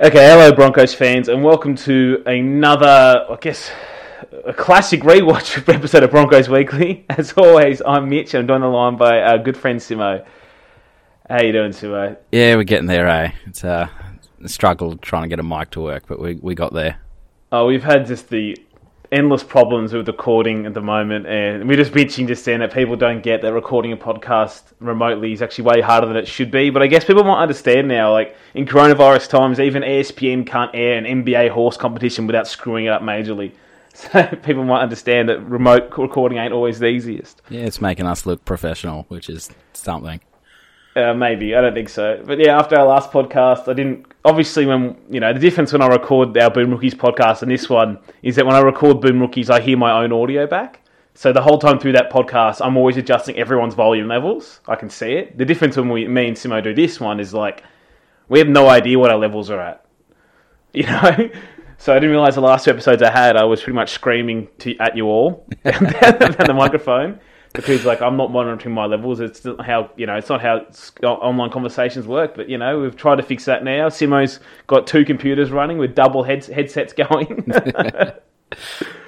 Okay, hello Broncos fans, and welcome to another, I guess, a classic rewatch episode of Broncos Weekly. As always, I'm Mitch, and I'm joined on the line by our good friend Simo. How you doing, Simo? Yeah, we're getting there, eh? It's uh, a struggle trying to get a mic to work, but we we got there. Oh, we've had just the endless problems with recording at the moment, and we're just bitching just saying that people don't get that recording a podcast remotely is actually way harder than it should be. But I guess people might understand now, like in coronavirus times, even ESPN can't air an NBA horse competition without screwing it up majorly. So people might understand that remote recording ain't always the easiest. Yeah, it's making us look professional, which is something. Uh, maybe I don't think so, but yeah. After our last podcast, I didn't. Obviously, when you know the difference when I record our Boom Rookies podcast and this one is that when I record Boom Rookies, I hear my own audio back. So the whole time through that podcast, I'm always adjusting everyone's volume levels. I can see it. The difference when we, me and Simo do this one is like we have no idea what our levels are at. You know. So I didn't realize the last two episodes I had, I was pretty much screaming to, at you all down the microphone because like I'm not monitoring my levels. It's not how you know it's not how online conversations work. But you know we've tried to fix that now. Simo's got two computers running with double heads, headsets going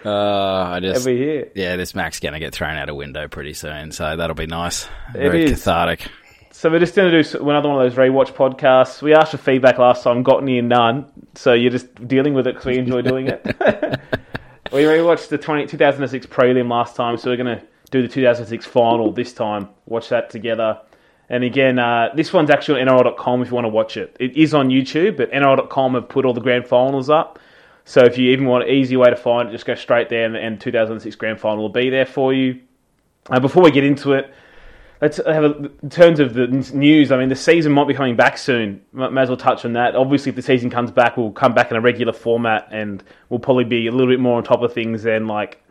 Uh, I just over here. yeah, this Mac's gonna get thrown out a window pretty soon, so that'll be nice. It Very is. cathartic. So we're just going to do another one of those rewatch podcasts. We asked for feedback last time, got near none. So you're just dealing with it because we enjoy doing it. we rewatched the 20, 2006 prelim last time, so we're going to do the 2006 final this time. Watch that together. And again, uh, this one's actually on NRL.com if you want to watch it. It is on YouTube, but NRL.com have put all the grand finals up. So if you even want an easy way to find it, just go straight there, and, and 2006 grand final will be there for you. Uh, before we get into it, let's have a, in terms of the news. I mean, the season might be coming back soon. Might, may as well touch on that. Obviously, if the season comes back, we'll come back in a regular format, and we'll probably be a little bit more on top of things than like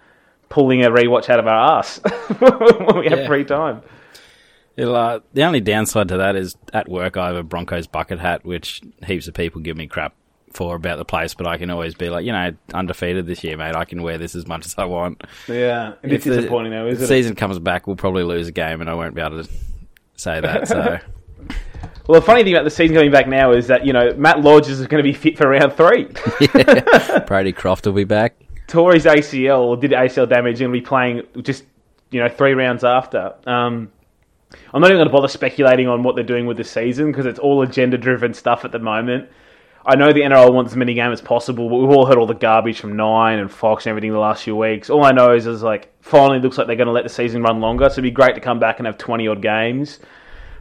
pulling a rewatch out of our ass when we have free time. Uh, the only downside to that is at work I have a Broncos bucket hat, which heaps of people give me crap for about the place, but I can always be like, you know, undefeated this year, mate. I can wear this as much as I want. Yeah, it's If the- disappointing though, isn't the it? season comes back, we'll probably lose a game, and I won't be able to say that. So Well, the funny thing about the season coming back now is that you know Matt Lodge is going to be fit for round three. Brodie Croft will be back. Tore his ACL or did ACL damage and be playing just you know three rounds after. Um, I'm not even going to bother speculating on what they're doing with the season because it's all agenda driven stuff at the moment. I know the NRL wants as many games as possible, but we've all heard all the garbage from Nine and Fox and everything the last few weeks. All I know is, is like finally looks like they're going to let the season run longer, so it'd be great to come back and have 20 odd games.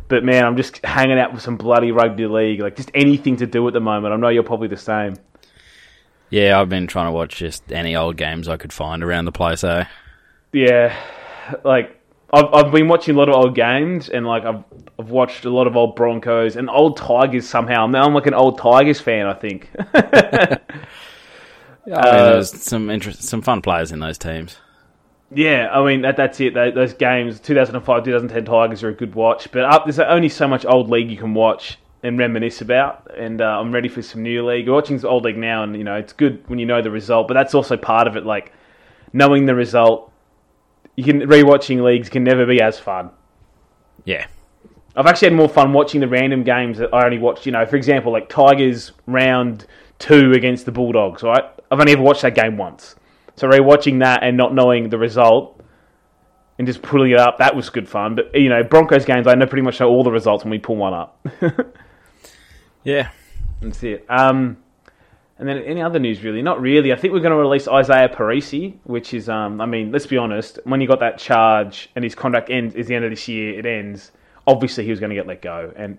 But man, I'm just hanging out with some bloody rugby league, like just anything to do at the moment. I know you're probably the same. Yeah, I've been trying to watch just any old games I could find around the place. Eh? Yeah, like I've I've been watching a lot of old games, and like I've I've watched a lot of old Broncos and old Tigers. Somehow now I'm like an old Tigers fan. I think. I mean, there was some interest, some fun players in those teams. yeah, I mean that that's it. Tho- Those games, 2005, 2010 Tigers are a good watch, but up, there's only so much old league you can watch and reminisce about. And uh, I'm ready for some new league. We're watching old league now, and you know it's good when you know the result, but that's also part of it. Like knowing the result, you can rewatching leagues can never be as fun. Yeah, I've actually had more fun watching the random games that I only watched. You know, for example, like Tigers round two against the Bulldogs. Right, I've only ever watched that game once. So rewatching that and not knowing the result and just pulling it up, that was good fun. But you know, Broncos games, I know pretty much know all the results when we pull one up. Yeah. That's it. Um, and then any other news really? Not really. I think we're going to release Izaia Perese, which is, um, I mean, let's be honest. When you got that charge and his contract ends is the end of this year, it ends. Obviously, he was going to get let go. And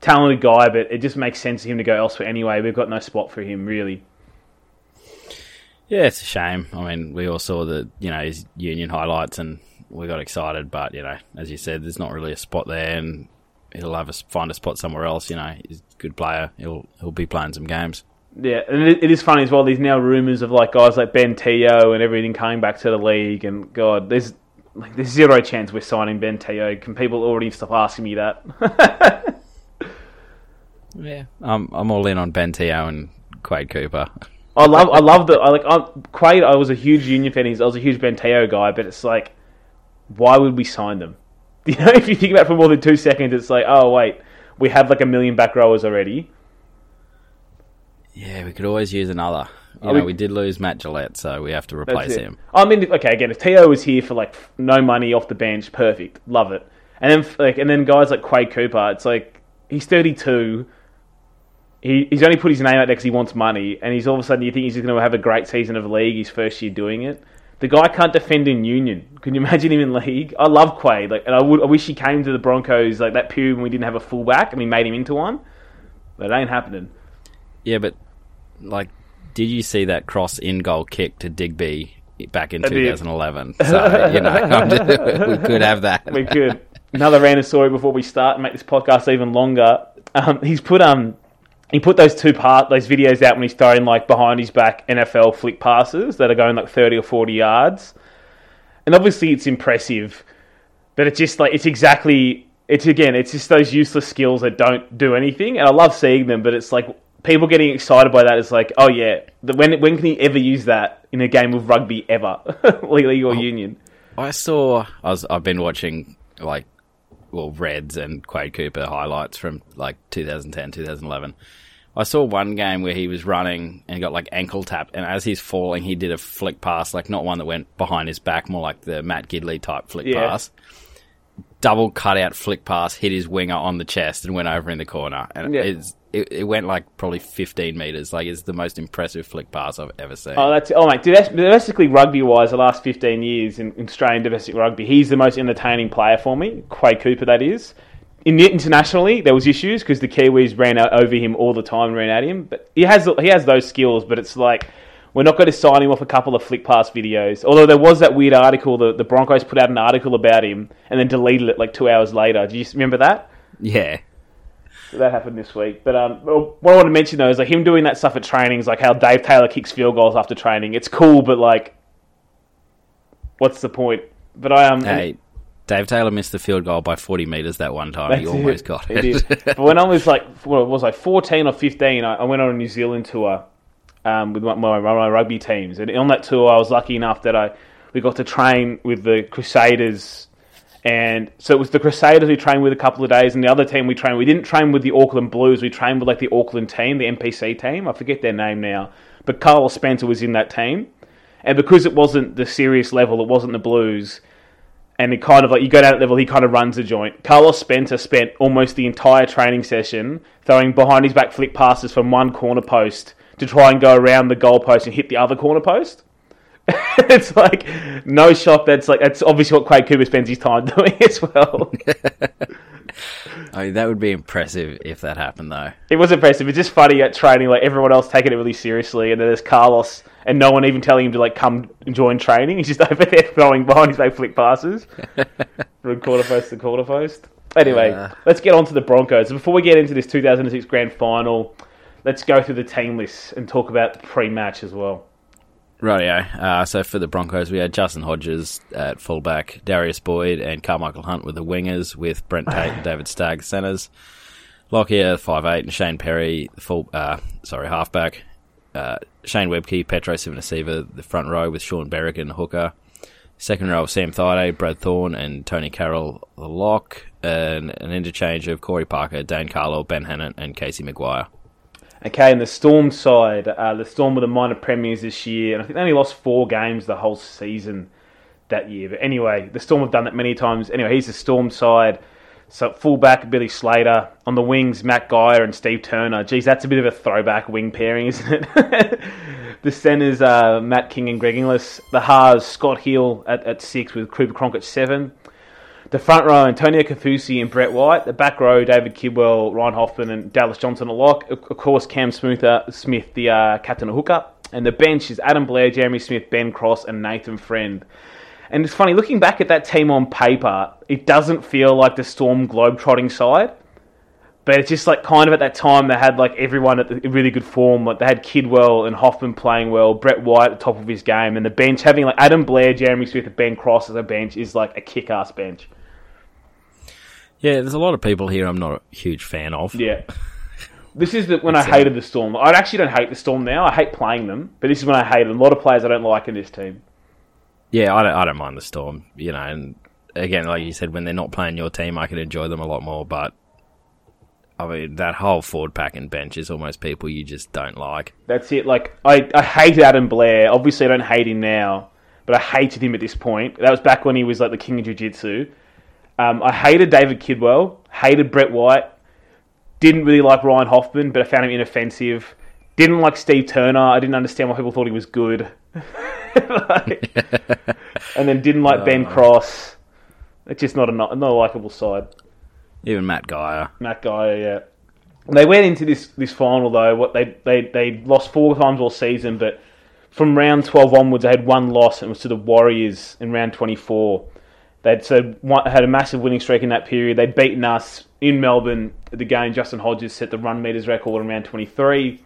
talented guy, but it just makes sense for him to go elsewhere anyway. We've got no spot for him really. Yeah, it's a shame. I mean, we all saw the you know his union highlights and we got excited, but you know, as you said, there's not really a spot there, and he'll have us find a spot somewhere else. You know, he's a good player. He'll he'll be playing some games. Yeah, and it, it is funny as well. There's now rumours of like guys like Ben Te'o and everything coming back to the league, and God, there's like there's zero chance we're signing Ben Te'o. Can people already stop asking me that? Yeah, I'm I'm all in on Ben Te'o and Quade Cooper. I love I love the I like I'm, Quade. I was a huge Union fan. he's- I was a huge Ben Teo guy, but it's like, why would we sign them? You know, if you think about it for more than two seconds, it's like, oh wait, we have like a million back rowers already. Yeah, we could always use another. You Are know, we- we did lose Matt Gillett, so we have to replace him. I mean, okay, again, if Te'o was here for like no money off the bench, perfect, love it. And then like, and then guys like Quade Cooper, it's like he's 32. He, he's only put his name out there because he wants money, and he's all of a sudden you think he's going to have a great season of league his first year doing it. The guy can't defend in Union. Can you imagine him in league? I love Quade, like, and I would I wish he came to the Broncos like that period when we didn't have a fullback and we made him into one. But it ain't happening. Yeah, but like, did you see that cross in goal kick to Digby back in 2011? So you know, just- we could have that. we could. Another random story before we start and make this podcast even longer. Um, he's put um he put those two part those videos out when he's throwing like behind his back NFL flick passes that are going like thirty or forty yards, and obviously it's impressive, but it's just like it's exactly it's again it's just those useless skills that don't do anything, and I love seeing them, but it's like people getting excited by that is like oh yeah, when when can he ever use that in a game of rugby ever, league or oh, union? I saw. I was. I've been watching like, well, Reds and Quade Cooper highlights from like 2010, 2011. I saw one game where he was running and got like ankle tapped, and as he's falling, he did a flick pass, like not one that went behind his back, more like the Matt Gidley type flick Yeah. pass. Double cutout flick pass hit his winger on the chest and went over in the corner, and Yeah. it's, it, it went like probably 15 meters. Like it's the most impressive flick pass I've ever seen. Oh, that's oh mate. Domestic, domestically rugby wise, the last fifteen years in, in Australian domestic rugby, he's the most entertaining player for me. Quade Cooper, that is. In internationally, there was issues because the Kiwis ran out over him all the time, and ran at him. But he has he has those skills. But it's like we're not going to sign him off a couple of flick pass videos. Although there was that weird article, the, the Broncos put out an article about him and then deleted it like two hours later. Do you remember that? yeah, that happened this week. But um, what I want to mention though is like him doing that stuff at trainings, like how Dave Taylor kicks field goals after training. It's cool, but like, what's the point? But I um, Hey, Dave Taylor missed the field goal by 40 metres that one time. he almost it. got it. but when I was like, what was I, 14 or 15, I, I went on a New Zealand tour um, with my, my, my rugby teams. And on that tour, I was lucky enough that I we got to train with the Crusaders. And so it was the Crusaders we trained with a couple of days, and the other team we trained. We didn't train with the Auckland Blues. We trained with like the Auckland team, the NPC team. I forget their name now, but Carlos Spencer was in that team. And because it wasn't the serious level, it wasn't the Blues and it kind of like you go down that level, he kind of runs the joint. Carlos Spencer spent almost the entire training session throwing behind his back flick passes from one corner post to try and go around the goal post and hit the other corner post. it's like no shop. That's like that's obviously what Quade Cooper spends his time doing as well. I mean, that would be impressive if that happened, though. it was impressive. It's just funny at training, like everyone else taking it really seriously, and then there's Carlos and no one even telling him to like come join training. He's just over there throwing behind his back flick passes from quarter post to quarter post. Anyway, Uh. let's get on to the Broncos. Before we get into this 2006 Grand Final, let's go through the team list and talk about the pre-match as well. Rightio. Uh, so for the Broncos, we had Justin Hodges at fullback, Darius Boyd and Karmichael Hunt with the wingers, with Brent Tate and David Stagg centres. Lockyer, five eight, and Shane Perry, the full, uh, sorry, halfback. Uh, Shane Webcke, Petero Civoniceva, the front row with Shaun Berrigan and hooker. Second row, of Sam Thaiday, Brad Thorn, and Tonie Carroll, the lock. And an interchange of Corey Parker, Dane Carlaw, Ben Hannant, and Casey McGuire. Okay, and the Storm side, uh, the Storm were the minor premiers this year, and I think they only lost four games the whole season that year. But anyway, the Storm have done that many times. Anyway, he's the Storm side. So fullback Billy Slater on the wings, Matt Geyer and Steve Turner. Geez, that's a bit of a throwback wing pairing, isn't it? the centers uh, Matt King and Greg Inglis. The halves Scott Hill at, at six with Cooper Cronk at seven. The front row Antonio Kaufusi and Brett White. The back row David Kidwell, Ryan Hoffman and Dallas Johnson a lock. Of course Cam Smoother, Smith, the uh, captain of hookup. And the bench is Adam Blair, Jeremy Smith, Ben Cross, and Nathan Friend. And it's funny, looking back at that team on paper, it doesn't feel like the Storm globetrotting side. But it's just like kind of at that time they had like everyone at really good form. Like they had Kidwell and Hoffman playing well, Brett White at the top of his game, and the bench having like Adam Blair, Jeremy Smith, and Ben Cross as a bench is like a kick-ass bench. Yeah, there's a lot of people here I'm not a huge fan of. Yeah. This is the, when I uh, hated the Storm. I actually don't hate the Storm now. I hate playing them, but this is when I hate them. A lot of players I don't like in this team. Yeah, I don't, I don't mind the Storm, you know, and again, like you said, when they're not playing your team, I can enjoy them a lot more, but I mean, that whole forward pack and bench is almost people you just don't like. That's it. Like I, I hated Adam Blair. Obviously, I don't hate him now, but I hated him at this point. That was back when he was like the king of jiu-jitsu. Um, I hated David Kidwell. Hated Brett White. Didn't really like Ryan Hoffman, but I found him inoffensive. Didn't like Steve Turner. I didn't understand why people thought he was good. Like- and then didn't like Ben Cross. It's just not a not, not a likable side. Even Matt Geyer. Matt Geyer, yeah. They went into this, this final though. What they, they they lost four times all season, but from round twelve onwards, they had one loss, and it was to the Warriors in round twenty four. They'd one, had a massive winning streak in that period. They'd beaten us in Melbourne the game. Justin Hodges set the run meters record in round twenty three.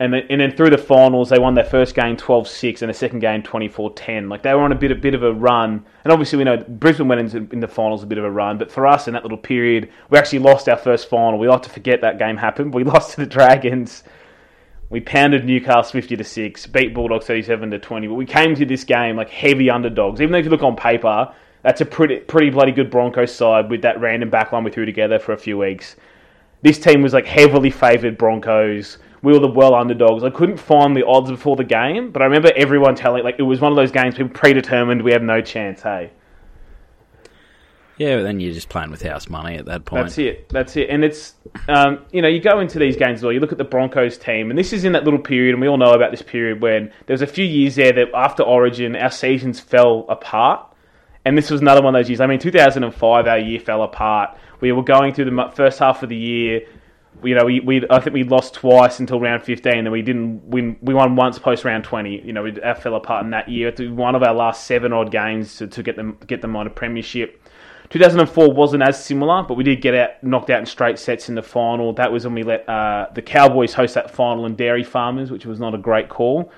And then, and then through the finals, they won their first game 12-6 and the second game 24-10. Like they were on a bit a bit of a run, and obviously we know Brisbane went into in the finals a bit of a run. But for us in that little period, we actually lost our first final. We like to forget that game happened. We lost to the Dragons. We pounded Newcastle 50 to six, beat Bulldogs 37 to 20. But we came to this game like heavy underdogs. Even though if you look on paper, that's a pretty pretty bloody good Broncos side with that random backline we threw together for a few weeks this team was like heavily favoured Broncos. We were the well underdogs. I couldn't find the odds before the game, but I remember everyone telling like it was one of those games people predetermined we have no chance. Hey, Yeah, but then you're just playing with house money at that point. that's it. That's it. And it's um, you know you go into these games as well. You look at the Broncos team, and this is in that little period, and we all know about this period when there was a few years there that after Origin our seasons fell apart. And this was another one of those years. I mean, 2005, our year fell apart. We were going through the first half of the year. You know, we, we I think we lost twice until round 15, and we didn't win. We won once post round 20. You know, we fell apart in that year. It's one of our last seven odd games to, to get them get them on a premiership. 2004 wasn't as similar, but we did get out knocked out in straight sets in the final. That was when we let uh, the Cowboys host that final in Dairy Farmers, which was not a great call.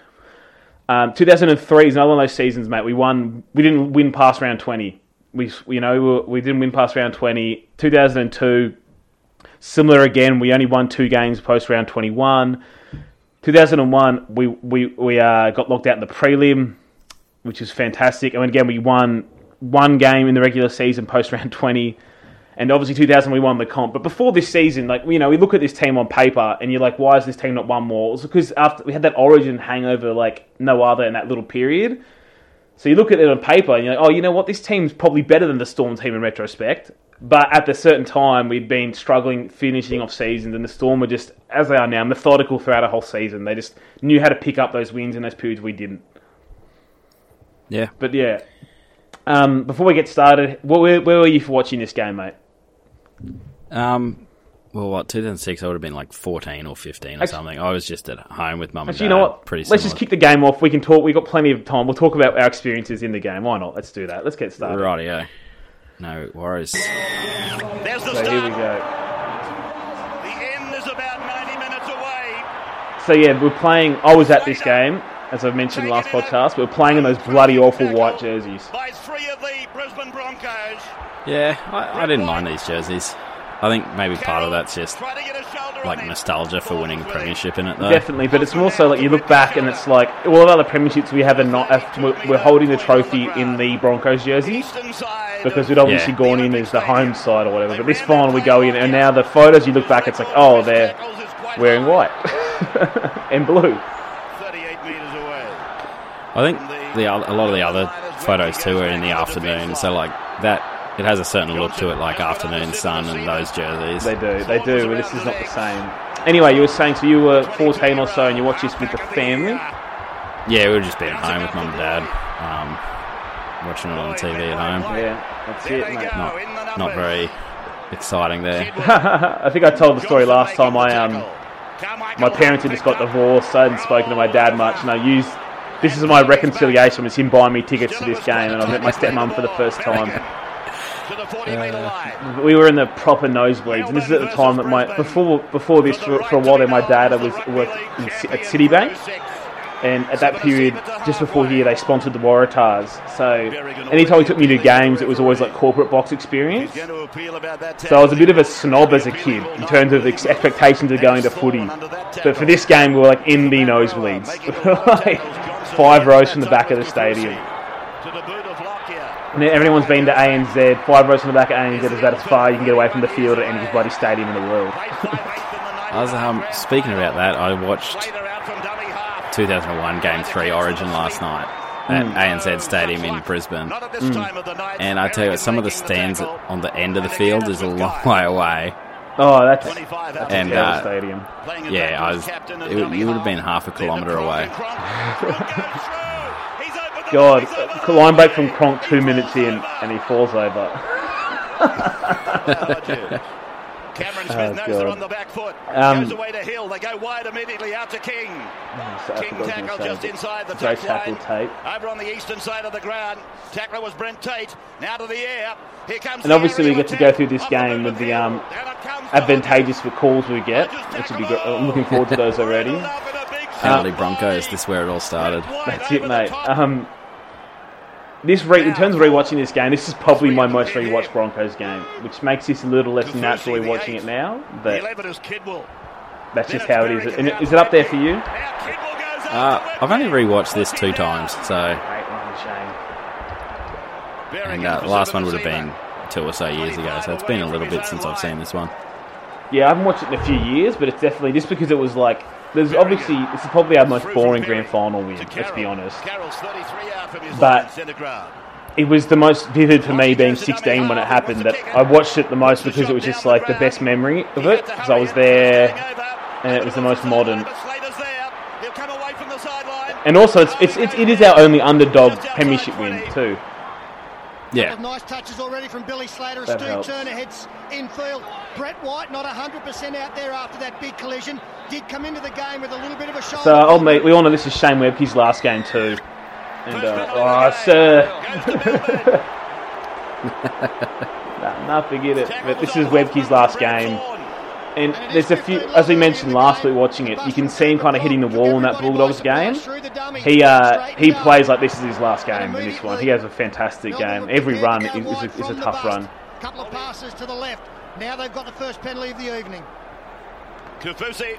Um, 2003 is another one of those seasons, mate. We won. We didn't win past round 20. We, you know, we, were, we didn't win past round 20. 2002, similar again. We only won two games post round 21. 2001, we we we uh, got locked out in the prelim, which is fantastic. And again, we won one game in the regular season post round 20. And obviously, 2000 we won the comp. But before this season, like you know, we look at this team on paper, and you're like, why is this team not won more? It's because after we had that Origin hangover like no other in that little period. So you look at it on paper, and you're like, oh, you know what? This team's probably better than the Storm team in retrospect. But at the certain time, we'd been struggling finishing off seasons, and the Storm were just, as they are now, methodical throughout a whole season. They just knew how to pick up those wins in those periods we didn't. Yeah. But yeah, um, before we get started, where, where were you for watching this game, mate? Um, well, what, 2006, I would have been like 14 or 15 or Actually- something. I was just at home with mum and dad. you know what? Pretty Let's just kick the game off. We can talk. We've got plenty of time. We'll talk about our experiences in the game. Why not? Let's do that. Let's get started. Rightio. No worries. There's the So here we go. The end is about 90 minutes away. So yeah, we're playing. I was at this game, as I've mentioned last podcast. We were playing in those bloody awful white jerseys. By three of the Brisbane Broncos. Yeah, I, I didn't mind these jerseys. I think maybe part of that's just Try to get a shoulder on like nostalgia for winning a premiership in it, though. Definitely, but it's more so like you look back and it's like all of other premierships we have are not. We're, we're holding the trophy in the Broncos jerseys. Eastern side because of we'd obviously Yeah. gone in as the home side or whatever. But this final we go in, and now the photos you look back, it's like, oh, they're wearing white and blue. 38 metres away. I think the a lot of the other photos too are in the afternoon, so like that It has a certain look to it, like afternoon sun and those jerseys. They do, they do, but this is not the same. Anyway, you were saying, so you were 14 or so and you watched this with the family? Yeah, we were just being home with mum and dad, um, watching it on the TV at home. Yeah, that's it, mate. Not, not very exciting there. I think I told the story last time. I um, my parents had just got divorced. So I hadn't spoken to my dad much, and I used this is my reconciliation was him buying me tickets to this game, and I met my stepmom for the first time. Uh, we were in the proper nosebleeds, and this is at the time that my before before this for, for a while there, my dad was worked at Citibank, and at that period, just before here, they sponsored the Waratahs. So anytime he took me to games, it was always like corporate box experience. So I was a bit of a snob as a kid in terms of expectations of going to footy. But for this game, we were like in the nosebleeds, like five rows from the back of the stadium. And then everyone's been to ANZ, five rows from the back of ANZ is about as far you can get away from the field at any bloody stadium in the world. I was um, speaking about that. I watched 2001 Game Three Origin last night at ANZ Stadium in Brisbane, and I tell you, what, some of the stands on the end of the field is a long way away. Oh, that's, that's And, a terrible uh, stadium. Yeah, I was. It, would- you would have been half a kilometre away. God, line break from Cronk two minutes in, and he falls over. Cameron Oh, Smith knows they're on the back foot. Um, Goes away to Hill. They go wide immediately out to King. So King forgot what I was tackle just inside the Great touch tackle, line. Tate. Over on the eastern side of the ground. Tackler was Brent Tate. Now to the air. Here comes And obviously we get to go through this game with the um, Down it comes advantageous for calls we get, which would be great. I'm looking forward to those already. Penalty Broncos. This is where it all started. That's it, mate. Um, this re- in terms of rewatching this game, this is probably my most rewatched Broncos game, which makes this a little less naturally watching it now. But 11 is Kidwell. that's just how it is. And is it up there for you? Now Kidwell goes Uh, I've only Webber. rewatched this two times, so Great and uh, the last one would have been two or so years ago. So it's been a little bit since I've seen this one. Yeah, I haven't watched it in a few years, but it's definitely just because it was like. There's obviously this is probably our most boring grand final win. Let's be honest. Carroll's 33 out from his But-. It was the most vivid for me being 16 when it happened that I watched it the most because it was just like the best memory of it because I was there and it was the most modern. And also, it's, it's it is our only underdog premiership win too. Yeah, Nice touches already from Billy Slater. That Stu helps. Turner heads infield. Brett White not 100% out there after that big collision. Did come into the game with a little bit of a shoulder. So I'll meet. We all know this is Shane Webcke's last game too. And uh, oh, sir, nah, nah, forget it. But this is Webcke's last game. And there's a few, as we mentioned last week watching it, you can see him kind of hitting the wall in that Bulldogs game. He uh, he plays like this is his last game in this one. He has a fantastic game. Every run is, is, a, is a tough run. Couple of passes to the left. Now they've got the first penalty of the evening. Kaufusi.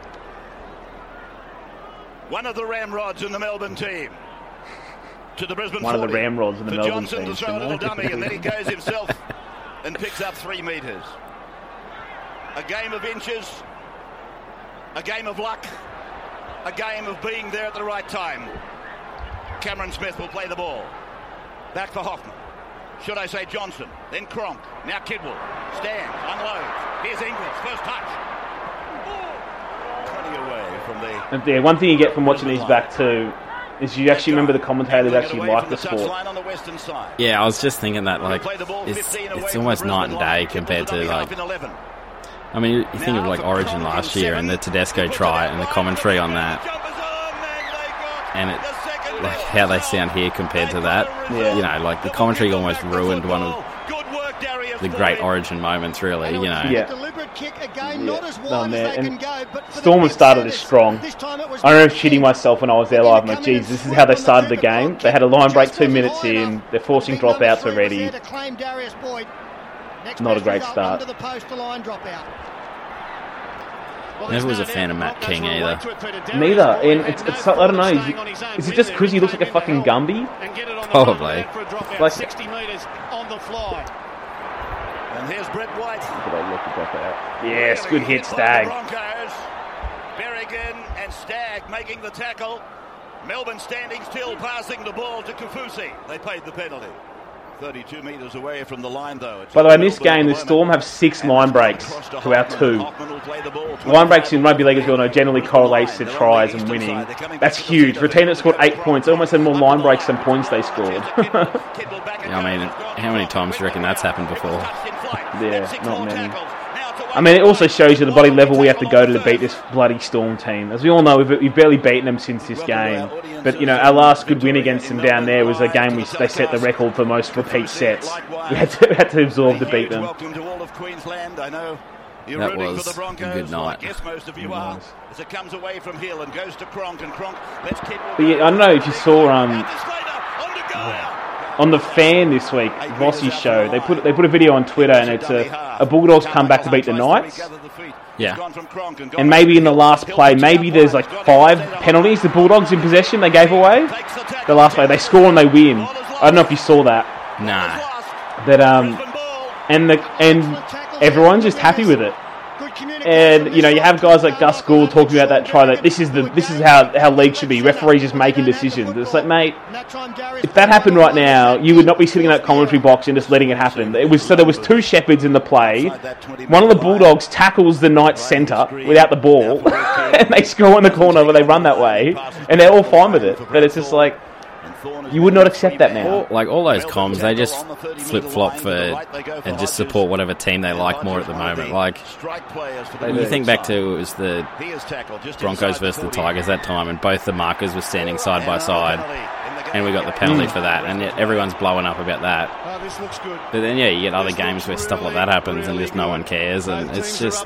One of the ramrods in the Melbourne team. To the Brisbane One of the ramrods in the For Melbourne Johnson team, to throw a little shouldn't dummy, and then he goes himself and picks up three metres. A game of inches, a game of luck, a game of being there at the right time. Cameron Smith will play the ball. Back for Hoffman. Should I say Johnson? Then Cronk. Now Kidwell. Stands, unloads. Here's Inglis. First touch. 20 away from the And yeah, one thing you get from watching these back too is you actually remember the commentators actually like the sport. The western yeah. I was just thinking that like Play the ball it's it's from almost night and day compared to Kidwell like. In 11. I mean, you you think of like Origin last year and the Tedesco try and the commentary on that, and it like how they sound here compared to that. Yeah. You know, like the commentary almost ruined one of the great Origin moments. Really, you know. Yeah. Deliberate kick again, Yeah. not as No, wide man, and can go. But for the Storm big started this Sanders, strong. this time it was I remember King. shitting myself when I was there live. I'm like, geez, this is how they started the game. They had a line break two minutes in. They're forcing dropouts already. Not a great start. Under the post to line dropout. Never was a fan of Matt King either. Neither, and it's, it's I don't know. Is, is it just because he looks like a fucking Gumby? Probably. Like- 60 metres on the fly. And here's Brett White. Look at dropout. Yes, good hit, Stagg. Broncos. Berrigan and Stagg making the tackle. Melbourne standing still, passing the ball to Kaufusi. They paid the penalty. 32 metres away from the line, though. It's By the way, in this game, the. Storm have six line breaks to our two. Hoffman will play the ball. Line breaks in rugby league, as we all know, generally correlates to tries and winning. That's huge. For a team that scored eight points, they almost had more line breaks than points they scored. Yeah, I mean, how many times do you reckon that's happened before? Yeah, not many. I mean, it also shows you the bloody level we have to go to, to beat this bloody Storm team. As we all know, we've, we've barely beaten them since this game. But, you know, our last good win against them down there was a game we they set the record for most repeat sets. We had to, we had to absorb to beat them. Welcome to all of Queensland. I know you're That rooting was for the a Broncos. good Well, I night. guess most of you are. As it comes away from Hill and goes to Cronk and Cronk. Let's keep. But yeah, I don't know if you saw um, on the fan this week, Vossi's show. They put they put a video on Twitter, and it's a, a Bulldogs come back to beat the Knights. Yeah. And maybe in the last play, maybe there's like five penalties the Bulldogs in possession they gave away. The last play, they score and they win. I don't know if you saw that. Nah. That um, and the and everyone's just happy with it. And you know, you have guys like Gus Gould talking about that try that this is the this is how how league should be. Referees just making decisions. It's like, mate, if that happened right now, you would not be sitting in that commentary box and just letting it happen. It was so there was two shepherds in the play. One of the Bulldogs tackles the Knights centre without the ball, and they score in the corner where they run that way, and they're all fine with it. But it's just like you would not accept that now. All, like all those comms, they just flip flop for and just support whatever team they like more at the moment. Like you think back to it was the Broncos versus the Tigers that time, and both the markers were standing side by side, and we got the penalty Mm. for that, and yet everyone's blowing up about that. Oh, this looks good. But then yeah, you get other games where stuff like that happens, and just no one cares, and it's just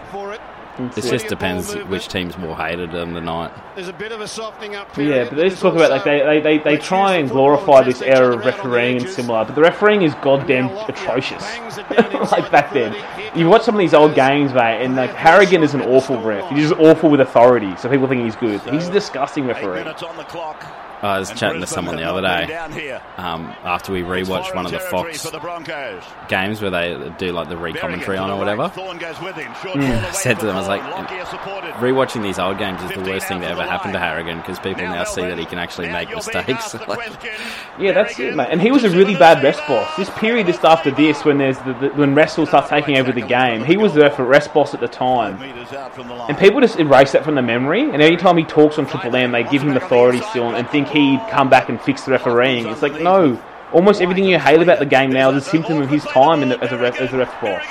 it just depends which team's more hated in the night. There's a bit of a softening up. But yeah, but they just talk about like they, they, they, they try and glorify this era of refereeing and similar, but the refereeing is goddamn atrocious. like back then, you watch some of these old games, mate, and like Harrigan is an awful ref. He's just awful with authority, so people think he's good. He's a disgusting referee. I was chatting to someone the other day um, after we rewatched one of the Fox games where they do like the re-commentary on or whatever. Mm. I said to them, I was like, rewatching these old games is the worst thing that ever happened to Harrigan because people now see that he can actually make mistakes. Yeah, that's it, mate. And he was a really bad rest boss. This period just after this, when there's the, the, when wrestle starts taking over the game, he was the rest boss at the time. And people just erase that from the memory. And anytime he talks on Triple M, they give him authority still and think he'd come back and fix the refereeing. It's like no. Almost everything you hate about the game now is a symptom of his time in the, as a ref, as a ref boss.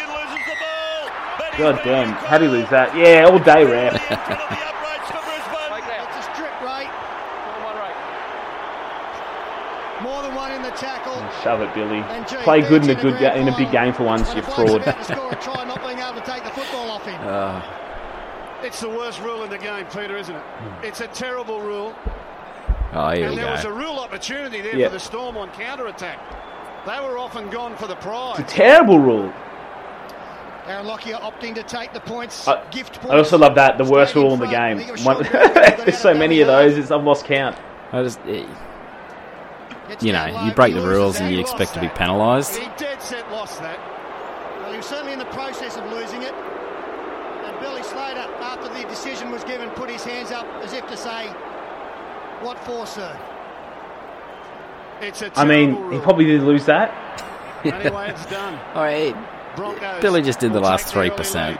God damn, how do you lose that? Yeah, all day ref. It's a strip, Ray. More than one in the tackle. Shove it, Billy. And gee, Play good in a good ga- in a big game for once, you the fraud. about to score a try, not being able to take the football off him. uh, It's the worst rule in the game, Peter, isn't it? It's a terrible rule. Oh, here we and there was a go. real opportunity there Yeah. for the Storm on counter attack. They were often gone for the prize. It's a terrible rule. Darren Lockyer opting to take the points. I, gift I also love that the worst rule in the game. think it was One, Sean Burns that got there's so many of those. It's, I've lost count. I just, eh, Gets you know, you break the rules and you expect to be penalised. He dead set lost that. Well, he was certainly in the process of losing it. And Billy Slater, after the decision was given, put his hands up as if to say, What for, sir? It's a I mean, terrible he probably did lose that. Anyway, it's done. Hey, Broncos Billy just did the last take the early 3%. lead.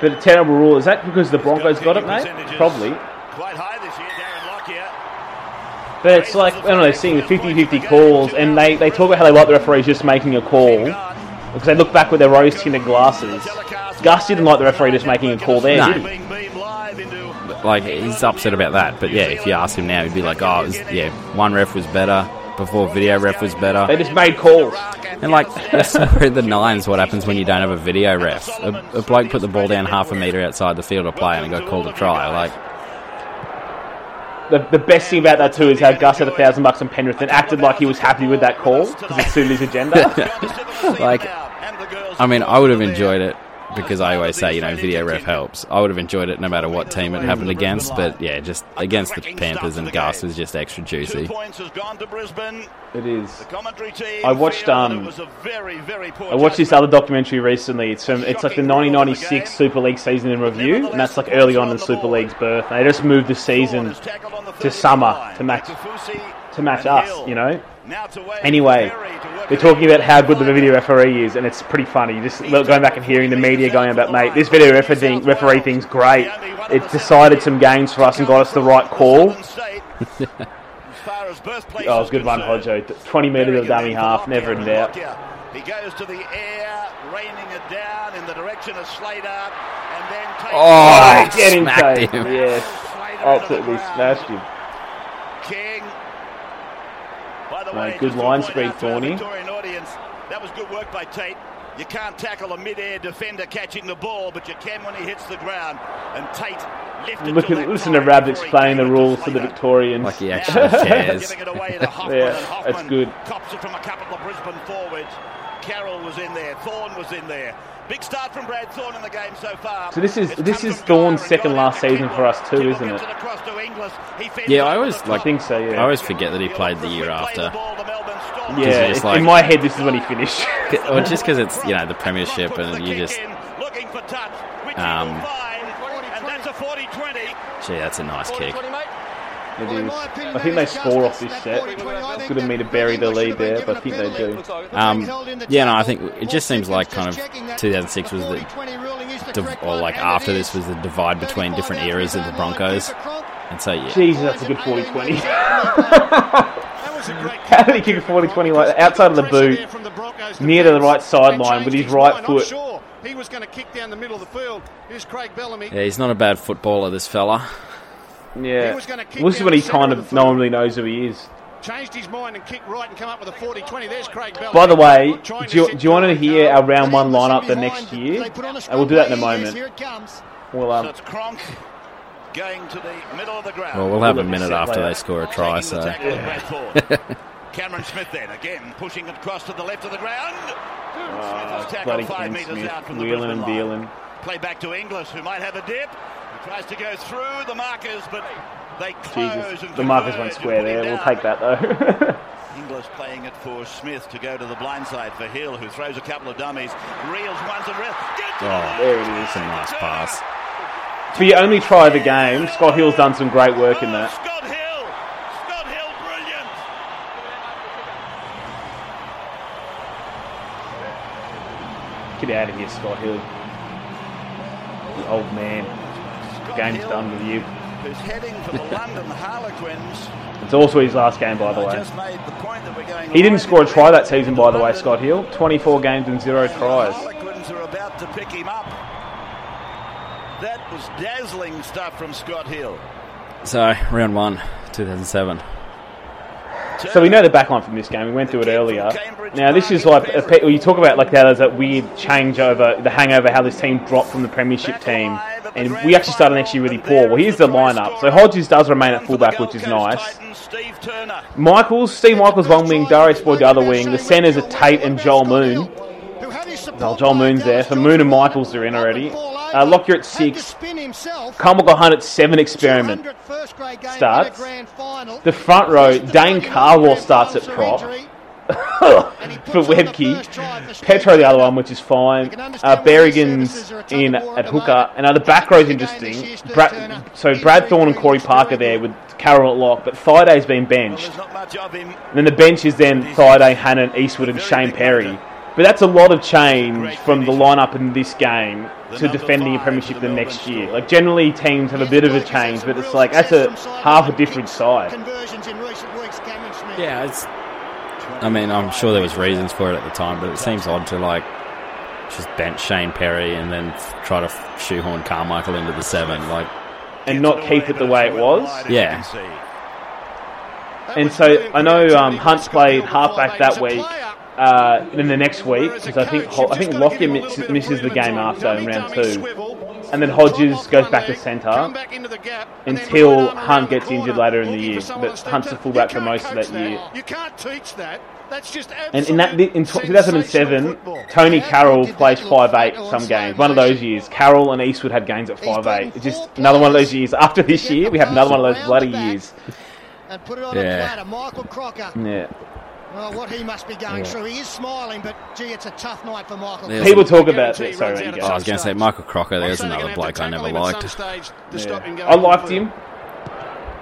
But a terrible rule. Is that because the Broncos got it, mate? Probably. Quite high this year, Darren Lockyer. But it's like, I don't know, seeing the 50-50 calls, and they, they talk about how they like the referees just making a call, because they look back with their rose-tinted glasses. Gus didn't like the referee just making a call there, No. Like he's upset about that. But yeah, if you ask him now, he'd be like, "Oh, it was, yeah, one ref was better before video ref was better." They just made calls. And like that's where the nines, what happens when you don't have a video ref? A, a bloke put the ball down half a meter outside the field of play and it got called a try. Like The, the best thing about that, too, is how Gus had a thousand bucks on Penrith and acted like he was happy with that call, because it suited his agenda. like, I mean, I would have enjoyed it because I always say, you know, video ref helps. I would have enjoyed it no matter what team it happened against, but yeah, just against the Panthers and Gus was just extra juicy. points has gone to Brisbane. it is. The commentary team I watched, um, it was a very, very poor I watched this other documentary recently. It's from it's like the 1996 Super League season in review, and that's like early on in the Super League's birth. They just moved the season to summer to match to to match us, you know. Anyway, they're talking about how good the video referee is, and it's pretty funny. Just going back and hearing the media going about, mate, this video referee, referee thing's great. It decided some games for us and got us the right call. Oh, it was a good run, Hodjo. 20 metres of dummy half, never in doubt. He goes to the air, raining it down in the direction of Slater, and then takes Oh, Oh, get him, smacked Tate. him. Yes. Absolutely smashed him. King. By the No, way, good line speed, our Thorny. Audience, that was good work by Tate. You can't tackle a mid-air defender catching the ball, but you can when he hits the ground. And Tate lifted Look to at, listen to side Rab before explaining the rules to the Victorians. Like he actually cares. Giving it away to Hoffman, Yeah, that's good. cops it from a couple of Brisbane forwards. Carroll was in there. Thorn was in there. Big start from Brad Thorn in the game so far. So this is- It's this is from Thorn's second last season for us too, isn't it? to Inglis. He fends Yeah, I the always like. I think so, yeah. I always forget that he played the year after. Yeah, just like- in my head, this is when he finished. Or just because it's you know the premiership and you just looking for touch, Um, and that's a 40-20. gee that's a nice kick. It is. I think they score off this set. Good of me to bury the lead there, but I think they do. Um, yeah, no, I think it just seems like kind of 2006 was the, or like after this was the divide between different eras of the Broncos, and so yeah, Jesus, that's a good 40 20. How did he kick a 40 20 like that? outside of the boot, near to the right sideline with his right foot? He was going to kick down the middle of the field. Here's Craig Bellamy. yeah, he's not a bad footballer, this fella. Yeah. was gonna kick Well, this is down when the he centre kind of of no one really knows who he is. Changed his mind and kicked right and come up with a 40-20. There's Craig Bellamy. By the way, do you, do you want to hear our round one lineup the next year? And we'll do that in a moment. Here it comes. Well, So um, it's Cronk going to the middle of the ground. Well, we'll have a minute after they score a try, so tackle of Brad Thorn. Cameron Smith then again pushing it across to the left of the ground. Smith was tackled five metres out from the wheeling and line. dealing. Play back to Inglis, who might have a dip. He tries to go through the markers, but they close. Jesus, and the markers converge went square there. We'll take that though. Inglis playing it for Smith to go to the blind side for Hill, who throws a couple of dummies, reels ones and reels. Oh, there it it's a nice pass. For your only try of the game, Scott Hill's done some great work in oh, that. Scott Hill. Scott Hill, brilliant. Get out of here, Scott Hill. You old man. Scott Game's done with you. Who's heading for the London Harlequins. It's also his last game, by the way. just made the point that we're going He didn't score a try that season, by the way, Scott Hill. 24 games and zero And the tries. Harlequins are about to pick him up. That was dazzling stuff from Scott Hill. So round one, 2007. So we know the backline from this game. We went through it earlier. Now this is like a, pe- you talk about like how there's that weird changeover, the hangover, how this team dropped from the premiership team, and we actually started next year really poor. Well, here's the lineup. So Hodges does remain at fullback, which is nice. Michaels, Steve Michaels one wing, Darius Boyd the other wing. The centres are Tate and Joel Moon. Well, Joel Moon's there, so Moon and Michaels are in already. Uh, Lockyer at six. Karmichael Hunt at seven experiment. starts. The front row, Dane Carlaw starts at prop. for Webcke. Petero the other one, which is fine. Uh, Berrigan's in at hooker. And now the back row's interesting. Brad, so Brad Thorn and Corey Parker there with Carroll at lock, but Thaiday been benched. There's not much of him. And then the bench is then Thaiday, Hannant, Eastwood, and Shane Perry. But that's a lot of change from the lineup in this game to defending a premiership the next year. Like generally, teams have a bit of a change, but it's like that's a half a different side. Conversions in recent weeks, Cameron Smith. Yeah, it's. I mean, I'm sure there was reasons for it at the time, but it seems odd to like just bench Shane Perry and then try to shoehorn Karmichael into the seven. Like, and not keep it the way it was. Yeah. And so I know um, Hunt played halfback that week. Uh, then the next week, because I think Ho- I think Lockyer miss, misses the game after in round two, and then Hodges goes back to centre until Hunt gets injured later in the year. But Hunt's the fullback for most of that year. You can't teach that. That's just And in that in tw- 2007, Tonie Carroll plays five eight some games. One of those years, Carroll and Eastwood had games at five eight. It's just another one of those years. After this year, we have another one of those bloody years. And put it on Yeah. a platter. Michael Crocker. Yeah. Oh, what he must be going Yeah. through. He is smiling, but gee, it's a tough night for Michael. There's People talk about it. Sorry, there you oh, I was going to say Michael Crocker. There's another bloke I never liked. Yeah. I liked him.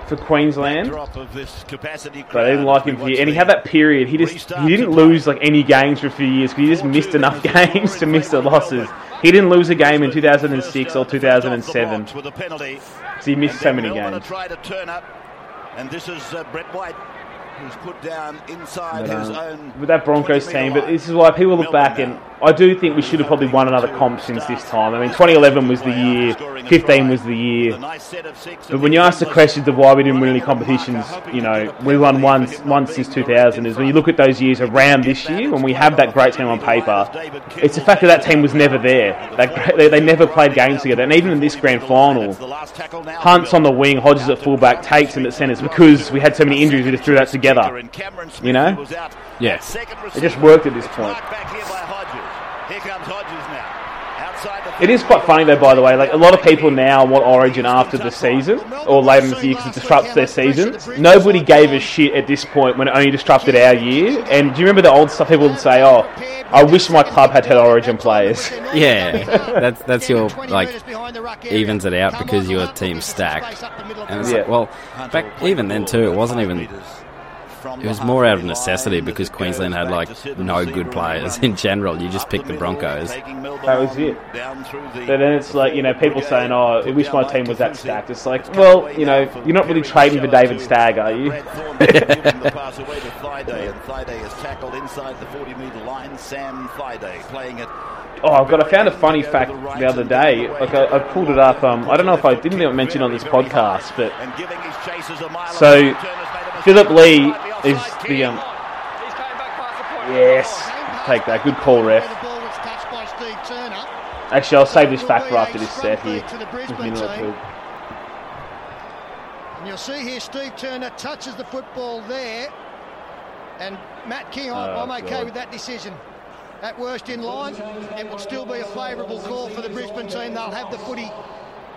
for Queensland. Drop of this capacity But I didn't like him here, and he had that period. He just he didn't lose like any games for a few years because he just missed enough games to miss the losses. He didn't lose a game in 2006 or 2007 with a penalty. because he missed so many games. are trying to turn up, and this is uh, Brett White who's put down inside his um, own. with that Broncos team, but this is why people look back and I do think we should have probably won another comp since this time. I mean, 2011 was the year, 15 was the year. But when you ask the questions of why we didn't win any competitions, you know, we won once, once since 2000. Is when you look at those years around this year, when we have that great team on paper, it's the fact that that team was never there. They, they never played games together, and even in this grand final, Hunt's on the wing, Hodges at fullback, Tate's in at centres because we had so many injuries. We just threw that together. You know, Yeah. it just worked at this point. Back here by Hodges. Here comes Hodges now. Outside the It is quite funny though, by the way. Like a lot of people now want Origin after the season or later in the year because it disrupts their season. Nobody gave a shit at this point when it only disrupted our year. And do you remember the old stuff? People would say, "Oh, I wish my club had had Origin players." Yeah, that's that's your like evens it out because your team's stacked. And it's Yeah. like, well, back even then too, it wasn't even. It was more out of necessity because Queensland had like no good players in general. You just picked the Broncos. That was it. But then it's like you know people saying, "Oh, I wish my team was that stacked." It's like, well, you know, you're not really trading for David Stagg, are you? the pass away to Thaiday, and Thaiday is tackled inside the 40 metre line. Sam Thaiday playing it. Oh, I've got. I found a funny fact the other day. Like I, I pulled it up. Um, I don't know if I didn't mention on this podcast, but And giving his chasers a mile So, and a half. Turner's made. Philip Lee is the um. Yes, take that. Good call, ref. The ball was touched by Steve Turner. Actually, I'll save this fact for after this set here. To the With Brisbane minute or team. two. And you'll see here Steve Turner touches the football there. And Matt King, Oh, I'm okay God. with that decision. At worst in line, it will still be a favourable call for the Brisbane team. They'll have the footy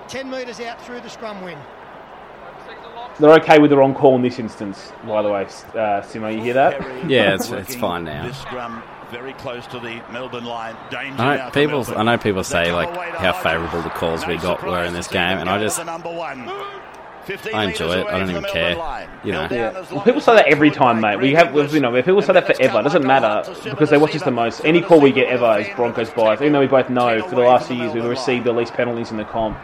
10 metres out through the scrum win. They're okay with the wrong call in this instance, by the way. Uh, Simo, you hear that? Yeah, it's- it's fine now. This scrum very close to the Melbourne line. Danger I know people. Melbourne. I know people say like come away to how favourable the calls we got were in this to see them game, and I just the number one. 15 I enjoy it. I don't even care. Line. You know. Yeah. Well, people say that every time, mate. We have, you know, people say that forever. It doesn't matter because they watch us the most. Any call we get ever is Broncos bias. Even though we both know for the last few years we've received the least penalties in the comp.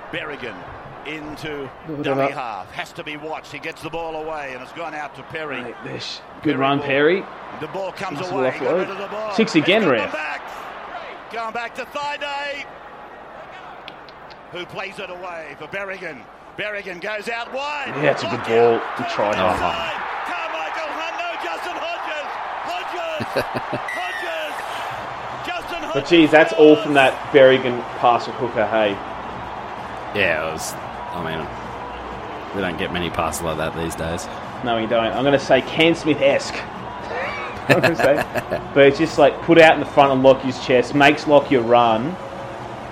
Berrigan into Look at dummy that. half. Has to be watched. He gets the ball away and it's gone out to Perry. Mate, there's- Good run, Perry. The ball comes Nice away. Got rid of the ball. Six again, got them ref. Back. Going back to Thaiday. Who plays it away for Berrigan. Berrigan goes out wide. Yeah, it's a good Lock ball. out. Good try, Onside. Hunt. Karmichael Hunt. No, Justin Hodges. Hodges. Hodges. Justin Hodges. But geez, that's all from that Berrigan pass of Hooker. Hey, yeah, it was. I mean, we don't get many passes like that these days. no, we don't. I'm going to say Cam Smith esque. I'm gonna say. But it's just like put out in the front and lock his chest, makes Lockyer run,